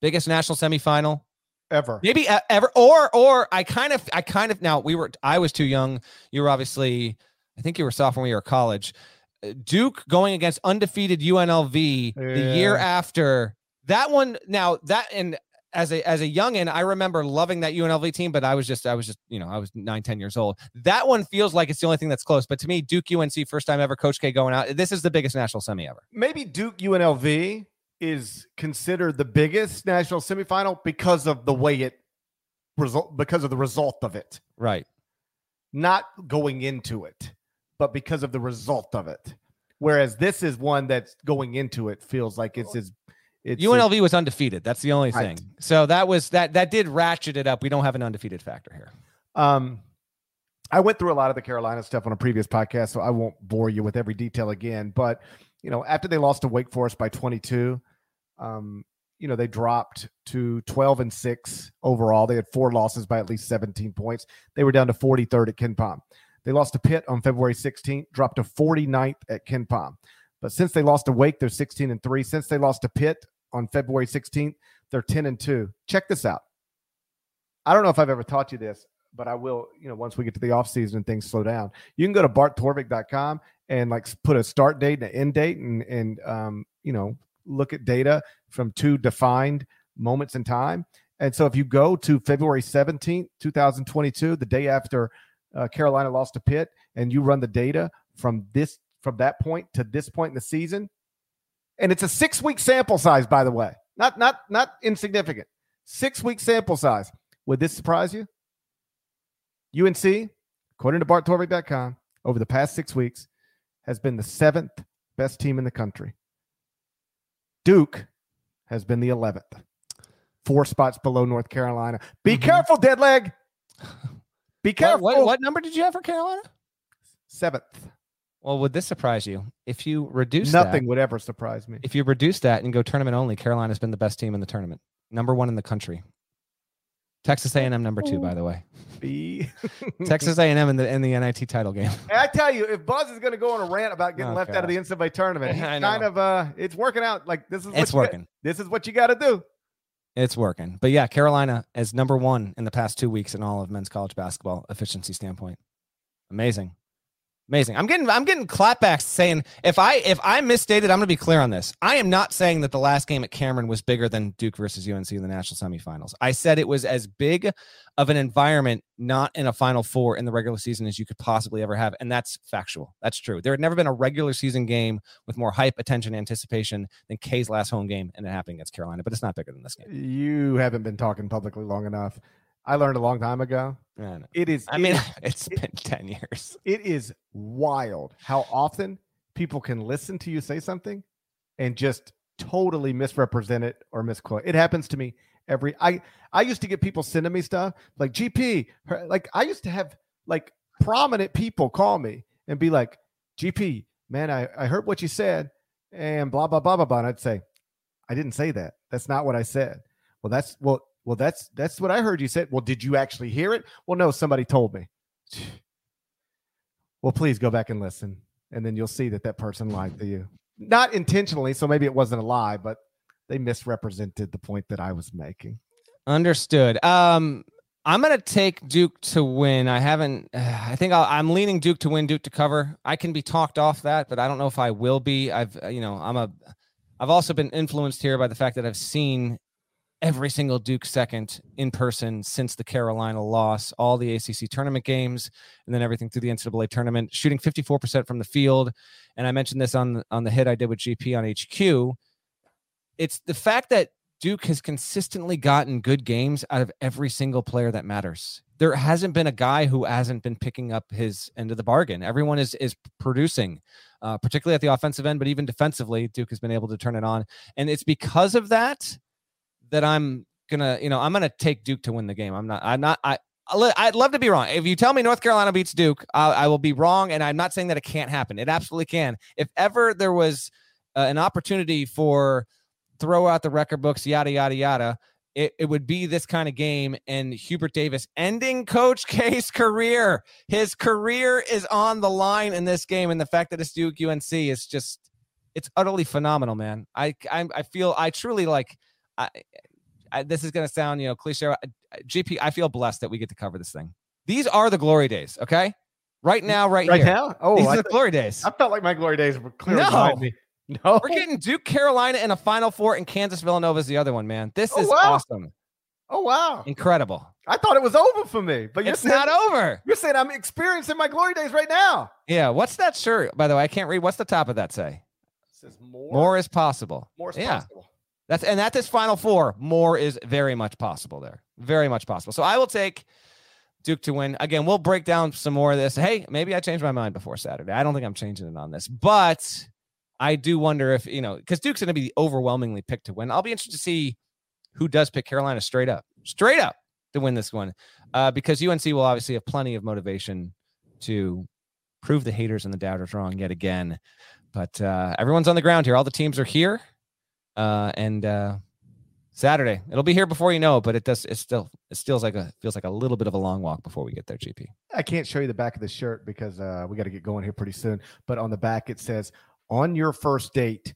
Biggest national semifinal ever maybe ever or or i kind of i kind of now we were i was too young you were obviously i think you were sophomore year of college uh, duke going against undefeated unlv yeah. the year after that one now that and as a as a youngin i remember loving that unlv team but i was just i was just you know i was nine ten years old that one feels like it's the only thing that's close but to me duke unc first time ever coach k going out this is the biggest national semi ever maybe duke unlv is considered the biggest national semifinal because of the way it result because of the result of it. Right. Not going into it, but because of the result of it. Whereas this is one that's going into it feels like it's as it's UNLV was undefeated. That's the only right. thing. So that was that that did ratchet it up. We don't have an undefeated factor here. Um I went through a lot of the Carolina stuff on a previous podcast, so I won't bore you with every detail again. But you know, after they lost to Wake Forest by 22, um, you know, they dropped to 12 and 6 overall. They had four losses by at least 17 points. They were down to 43rd at KenPom. They lost to Pitt on February 16th, dropped to 49th at KenPom. But since they lost to Wake, they're 16 and 3. Since they lost to Pitt on February 16th, they're 10 and 2. Check this out. I don't know if I've ever taught you this, but I will, you know, once we get to the offseason and things slow down. You can go to barttorvik.com and like put a start date and an end date and and um, you know, look at data from two defined moments in time. And so if you go to February 17th, 2022, the day after uh, Carolina lost to Pitt, and you run the data from this from that point to this point in the season, and it's a six week sample size, by the way, not not not insignificant. Six week sample size. Would this surprise you? UNC, according to BartTorvik.com, over the past six weeks, has been the seventh best team in the country. Duke has been the 11th, four spots below North Carolina. Be mm-hmm. careful, dead leg. Be careful. What, what, what, number did you have for Carolina? Seventh. Well, would this surprise you if you reduce nothing that, would ever surprise me. If you reduce that and go tournament only, Carolina's been the best team in the tournament, number one in the country. Texas A&M number two, by the way. B. Texas A&M in the in the NIT title game. I tell you, if Buzz is going to go on a rant about getting oh, left God. out of the NCAA tournament, he's kind of uh, it's working out. Like this is it's working. Got, this is what you got to do. It's working. But yeah, Carolina is number one in the past two weeks in all of men's college basketball efficiency standpoint. Amazing. Amazing. I'm getting I'm getting clapbacks saying if I if I misstated, I'm going to be clear on this. I am not saying that the last game at Cameron was bigger than Duke versus UNC in the national semifinals. I said it was as big of an environment, not in a Final Four in the regular season, as you could possibly ever have, and that's factual. That's true. There had never been a regular season game with more hype, attention, anticipation than K's last home game, and it happened against Carolina. But it's not bigger than this game. You haven't been talking publicly long enough. I learned a long time ago. It is. I mean, it's been ten years. It is wild how often people can listen to you say something and just totally misrepresent it or misquote. It happens to me every. I I used to get people sending me stuff like GP. Like I used to have like prominent people call me and be like, GP, man, I I heard what you said and blah blah blah blah blah. And I'd say, I didn't say that. That's not what I said. Well, that's well well, that's that's what I heard you said. Well, did you actually hear it? Well, no, somebody told me. Well, please go back and listen, and then you'll see that that person lied to you. Not intentionally, so maybe it wasn't a lie, but they misrepresented the point that I was making. Understood. Um, I'm gonna take Duke to win. I haven't. Uh, I think i am leaning Duke to win, Duke to cover. I can be talked off that, but I don't know if I will be. I've, you know, I'm a. I've also been influenced here by the fact that I've seen every single Duke second in person since the Carolina loss, all the ACC tournament games, and then everything through the NCAA tournament, shooting 54% from the field. And I mentioned this on on the hit I did with GP on HQ. It's the fact that Duke has consistently gotten good games out of every single player that matters. There hasn't been a guy who hasn't been picking up his end of the bargain. Everyone is is producing, uh, particularly at the offensive end, but even defensively, Duke has been able to turn it on, and it's because of that that I'm gonna, you know, I'm gonna take Duke to win the game. I'm not, I'm not, I. I'd love to be wrong. If you tell me North Carolina beats Duke, I, I will be wrong, and I'm not saying that it can't happen. It absolutely can. If ever there was uh, an opportunity for throw out the record books, yada, yada, yada. It, it would be this kind of game and Hubert Davis ending Coach K's career. His career is on the line in this game. And the fact that it's Duke UNC is just, it's utterly phenomenal, man. I, I, I feel, I truly like, I, I, this is going to sound, you know, cliche. GP, I feel blessed that we get to cover this thing. These are the glory days, okay? Right now, right, right here. now. Oh, these I are the glory days. I felt like my glory days were clear no. behind me. No, we're getting Duke, Carolina in a Final Four, and Kansas Villanova is the other one. Man, this oh, is wow. awesome. Oh wow, incredible! I thought it was over for me, but it's saying, not over. You're saying I'm experiencing my glory days right now. Yeah. What's that shirt? By the way, I can't read. What's the top of that say? It says more. More is possible. More is yeah. possible. That's and at this Final Four, more is very much possible there. Very much possible. So I will take Duke to win. Again, we'll break down some more of this. Hey, maybe I changed my mind before Saturday. I don't think I'm changing it on this, but I do wonder if, you know, because Duke's going to be overwhelmingly picked to win. I'll be interested to see who does pick Carolina straight up, straight up to win this one, uh, because UNC will obviously have plenty of motivation to prove the haters and the doubters wrong yet again. But uh, everyone's on the ground here. All the teams are here. Uh, and uh, Saturday, it'll be here before you know it, but it does, it still, it feels like a, feels like a little bit of a long walk before we get there, GP. I can't show you the back of the shirt because uh, we got to get going here pretty soon. But on the back, it says, on your first date,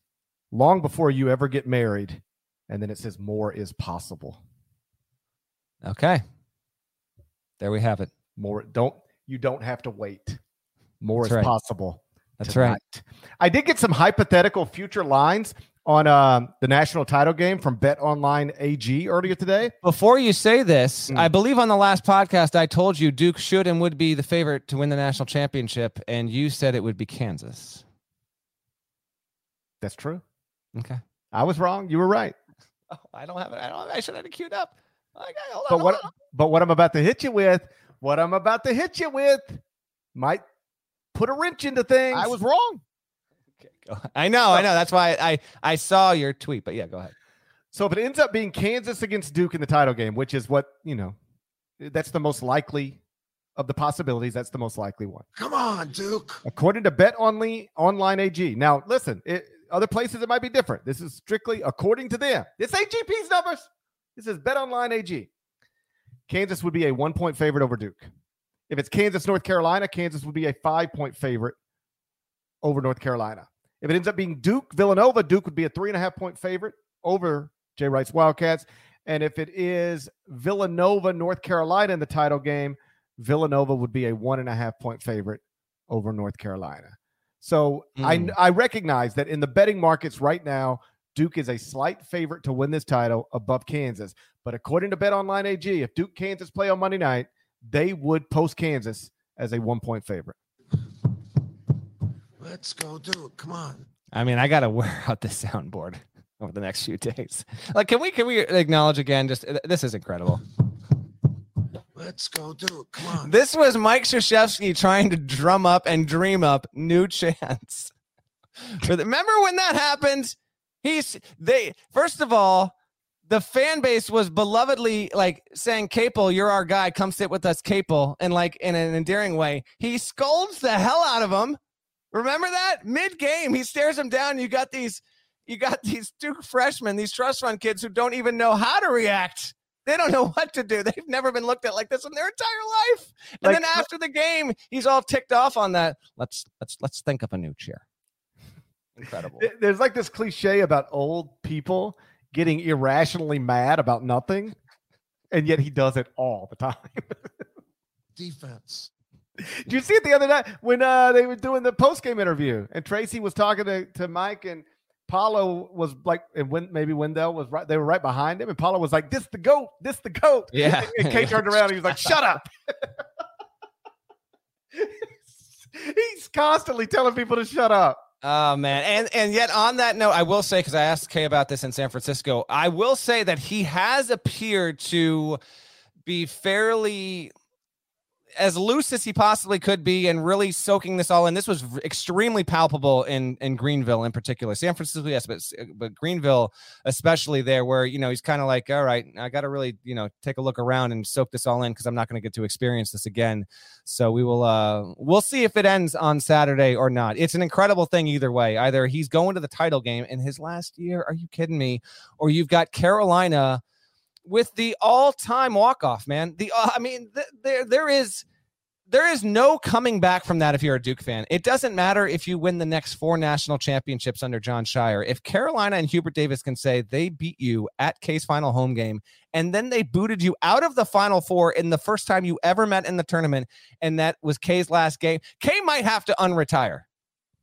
long before you ever get married. And then it says more is possible. Okay. There we have it. More don't you don't have to wait. More That's is right. possible. That's tonight. right. I did get some hypothetical future lines on um, the national title game from Bet Online AG earlier today. Before you say this, Mm. I believe on the last podcast I told you Duke should and would be the favorite to win the national championship, and you said it would be Kansas. That's true. Okay. I was wrong. You were right. Oh, I don't have it. I don't. I should have it queued up. Okay, hold on. But what hold on. but what I'm about to hit you with, what I'm about to hit you with might put a wrench into things. I was wrong. Okay, go. I know. I know. That's why I I saw your tweet. But yeah, go ahead. So if it ends up being Kansas against Duke in the title game, which is what, you know, that's the most likely of the possibilities, that's the most likely one. Come on, Duke. According to Bet Only Online AG. Now, listen, it, other places it might be different. This is strictly according to them. This ain't GP's numbers. This is Bet Online AG. Kansas would be a one point favorite over Duke. If it's Kansas, North Carolina, Kansas would be a five point favorite over North Carolina. If it ends up being Duke, Villanova, Duke would be a three and a half point favorite over Jay Wright's Wildcats. And if it is Villanova, North Carolina in the title game, Villanova would be a one and a half point favorite over North Carolina. So Mm. I I recognize that in the betting markets right now, Duke is a slight favorite to win this title above Kansas. But according to Bet Online AG, if Duke Kansas play on Monday night, they would post Kansas as a one point favorite. Let's go, do it. Come on. I mean, I got to wear out the soundboard over the next few days. Like, can we can we acknowledge again? Just this is incredible. Let's go, do it. Come on. This was Mike Krzyzewski trying to drum up and dream up new the- Remember when that happened? He's they first of all, the fan base was belovedly like saying, Capel, you're our guy. Come sit with us, Capel, and like in an endearing way. He scolds the hell out of him. Remember that? Mid-game, he stares him down. You got these, you got these two freshmen, these trust fund kids who don't even know how to react. They don't know what to do. They've never been looked at like this in their entire life. And Like- then after the game, he's all ticked off on that. Let's let's let's think up a new chair. Incredible. There's like this cliche about old people getting irrationally mad about nothing. and yet he does it all the time. Defense. Did you see it the other night when uh, they were doing the post game interview and Tracy was talking to, to Mike and Paulo was like, and when maybe Wendell was right, they were right behind him, and Paulo was like, "This the goat, this the goat." Yeah. and K turned around and he was like, "Shut up." He's constantly telling people to shut up. Oh man, and and yet on that note, I will say because I asked K about this in San Francisco, I will say that he has appeared to be fairly as loose as he possibly could be and really soaking this all in. This was extremely palpable in in Greenville in particular. San Francisco, yes, but but Greenville especially there, where you know he's kind of like, all right, I got to really you know take a look around and soak this all in because I'm not going to get to experience this again. So we will uh we'll see if it ends on Saturday or not. It's an incredible thing either way. Either he's going to the title game in his last year, are you kidding me? Or you've got Carolina with the all-time walk-off, man. The uh, I mean, th- there there is there is no coming back from that if you're a Duke fan. It doesn't matter if you win the next four national championships under Jon Scheyer. If Carolina and Hubert Davis can say they beat you at K's final home game and then they booted you out of the final four in the first time you ever met in the tournament and that was K's last game, K might have to unretire.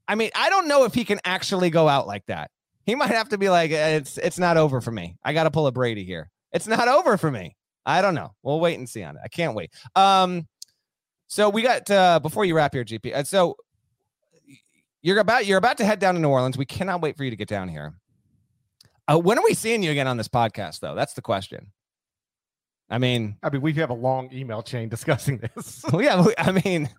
I mean, I don't know if he can actually go out like that. He might have to be like it's it's not over for me. I got to pull a Brady here. It's not over for me. I don't know. We'll wait and see on it. I can't wait. Um so we got uh before you wrap here, GP. Uh, so you're about you're about to head down to New Orleans. We cannot wait for you to get down here. Uh, when are we seeing you again on this podcast, though? That's the question. I mean, I mean, we have a long email chain discussing this. yeah. I mean,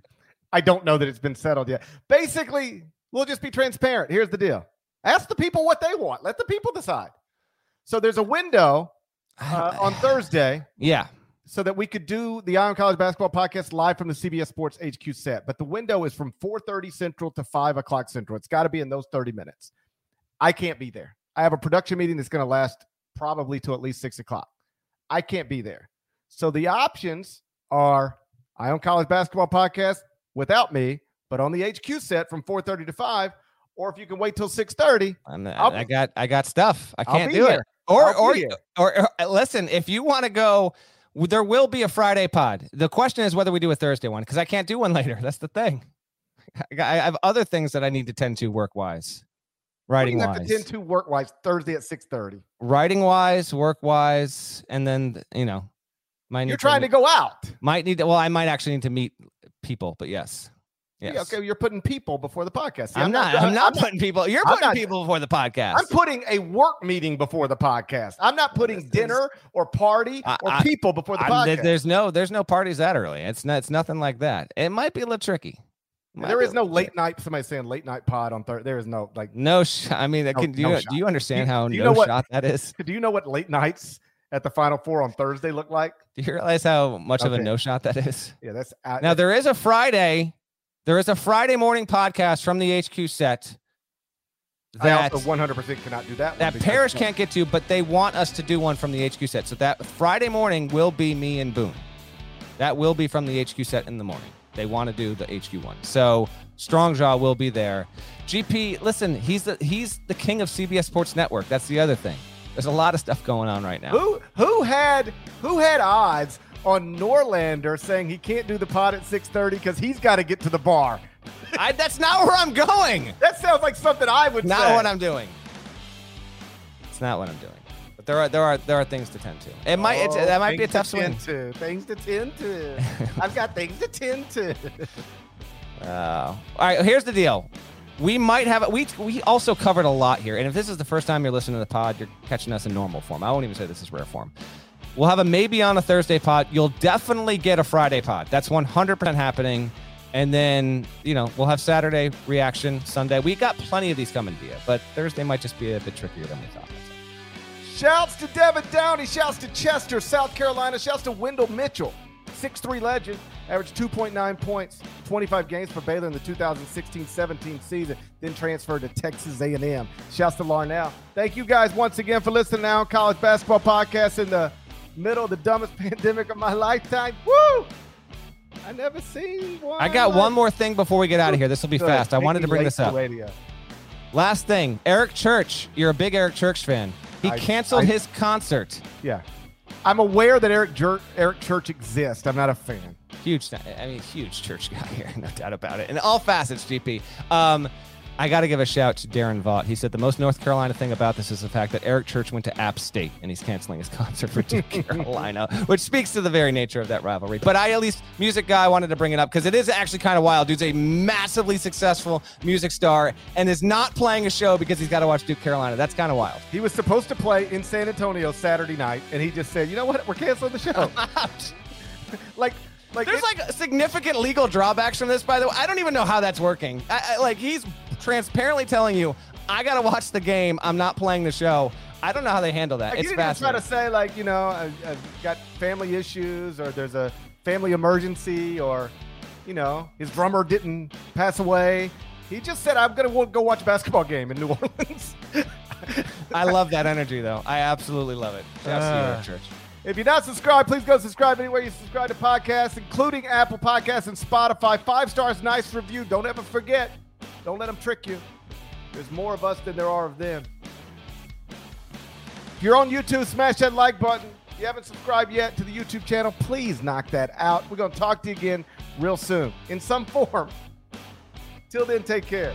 I don't know that it's been settled yet. Basically, we'll just be transparent. Here's the deal ask the people what they want, let the people decide. So there's a window uh, on Thursday yeah. so that we could do the Eye on College Basketball Podcast live from the CBS Sports HQ set. But the window is from 4:30 Central to 5 o'clock Central. It's got to be in those 30 minutes. I can't be there. I have a production meeting that's going to last probably till at least six o'clock. I can't be there. So the options are Eye on College Basketball Podcast without me, but on the HQ set from 4:30 to 5. Or if you can wait till 6:30, I'm, I'll- got I got stuff. I can't do here. it. Or or, or or uh, listen, if you want to go, there will be a Friday pod. The question is whether we do a Thursday one because I can't do one later. That's the thing. I, I have other things that I need to tend to work wise, writing to wise, tend to work wise Thursday at 6:30. writing wise, work wise, and then you know, might need You're trying to meet- go out. might need to, well, I might actually need to meet people, but yes, yes. Yeah, okay, you're putting people before the podcast. See, I'm, not. I'm not putting people. You're I'm putting not- people before the podcast. I'm putting a work meeting before the podcast. I'm not putting This is- dinner or party I- or I- people before the I'm- podcast. there's no there's no parties that early. It's not it's nothing like that. It might be a little tricky. Might there is no late tricky. night. Somebody saying late night pod on Thursday. There is no like. No, sh- I mean, that No- can, do no you do you understand Do- how do you no know what- shot that is? Do you know what late nights at the Final Four on Thursday look like? Do you realize how much of a no shot that is? Yeah, that's uh, Now there is a Friday, there is a Friday morning podcast from the HQ set I that also 100 percent cannot do that. that Parrish can't get to, but they want us to do one from the HQ set. So that Friday morning will be me and Boone. That will be from the HQ set in the morning. They want to do the HQ one. So Strongjaw will be there. GP, listen, he's the he's the king of CBS Sports Network. That's the other thing. There's a lot of stuff going on right now. Who who had who had odds on Norlander saying he can't do the pod at 6:30 because he's got to get to the bar? I, that's not where I'm going. That sounds like something I would Not say. what I'm doing. It's not what I'm doing. But there are there are there are things to tend to. It might it's, Oh, that might be a tough to swing. to, Things to tend to. I've got things to tend to. Uh, all right, here's the deal. We might have we we also covered a lot here, and if this is the first time you're listening to the pod, you're catching us in normal form. I won't even say this is rare form. We'll have a maybe on a Thursday pod. You'll definitely get a Friday pod. That's 100% happening. And then, you know, we'll have Saturday reaction, Sunday. We got plenty of these coming you, but Thursday might just be a bit trickier than we thought. Shouts to Devin Downey. Shouts to Chester, South Carolina. Shouts to Wendell Mitchell, 6'3 legend, averaged 2.9 points, 25 games for Baylor in the 2016-17 season, then transferred to Texas A&M. Shouts to Larnell. Thank you guys once again for listening now College Basketball Podcast in the middle of the dumbest pandemic of my lifetime. Woo! I never seen one. I got like- one more thing before we get out of here. This will be Good. fast. I Make wanted to bring this up. Radio. Last thing, Eric Church. You're a big Eric Church fan. He I- canceled I- his concert. Yeah. I'm aware that Eric Jer- Eric Church exists. I'm not a fan. Huge, I mean, huge church guy here, no doubt about it. In all facets, GP. Um, I got to give a shout to Darren Vaught. He said the most North Carolina thing about this is the fact that Eric Church went to App State and he's canceling his concert for Duke Carolina, which speaks to the very nature of that rivalry. But I, at least, music guy, wanted to bring it up because it is actually kind of wild. Dude's a massively successful music star and is not playing a show because he's got to watch Duke Carolina. That's kind of wild. He was supposed to play in San Antonio Saturday night, and he just said, "You know what? We're canceling the show." like like there's it, like significant legal drawbacks from this. By the way, I don't even know how that's working. I, I, like he's transparently telling you, I gotta watch the game. I'm not playing the show. I don't know how they handle that. Like, it's you didn't try to say like you know I, I've got family issues or there's a family emergency or you know his drummer didn't pass away. He just said I'm gonna go watch a basketball game in New Orleans. I love that energy though. I absolutely love it. You, Uh, If you're not subscribed, please go subscribe anywhere you subscribe to podcasts, including Apple Podcasts and Spotify. Five stars, nice review. Don't ever forget. Don't let them trick you. There's more of us than there are of them. If you're on YouTube, smash that like button. If you haven't subscribed yet to the YouTube channel, please knock that out. We're going to talk to you again real soon in some form. Till then, take care.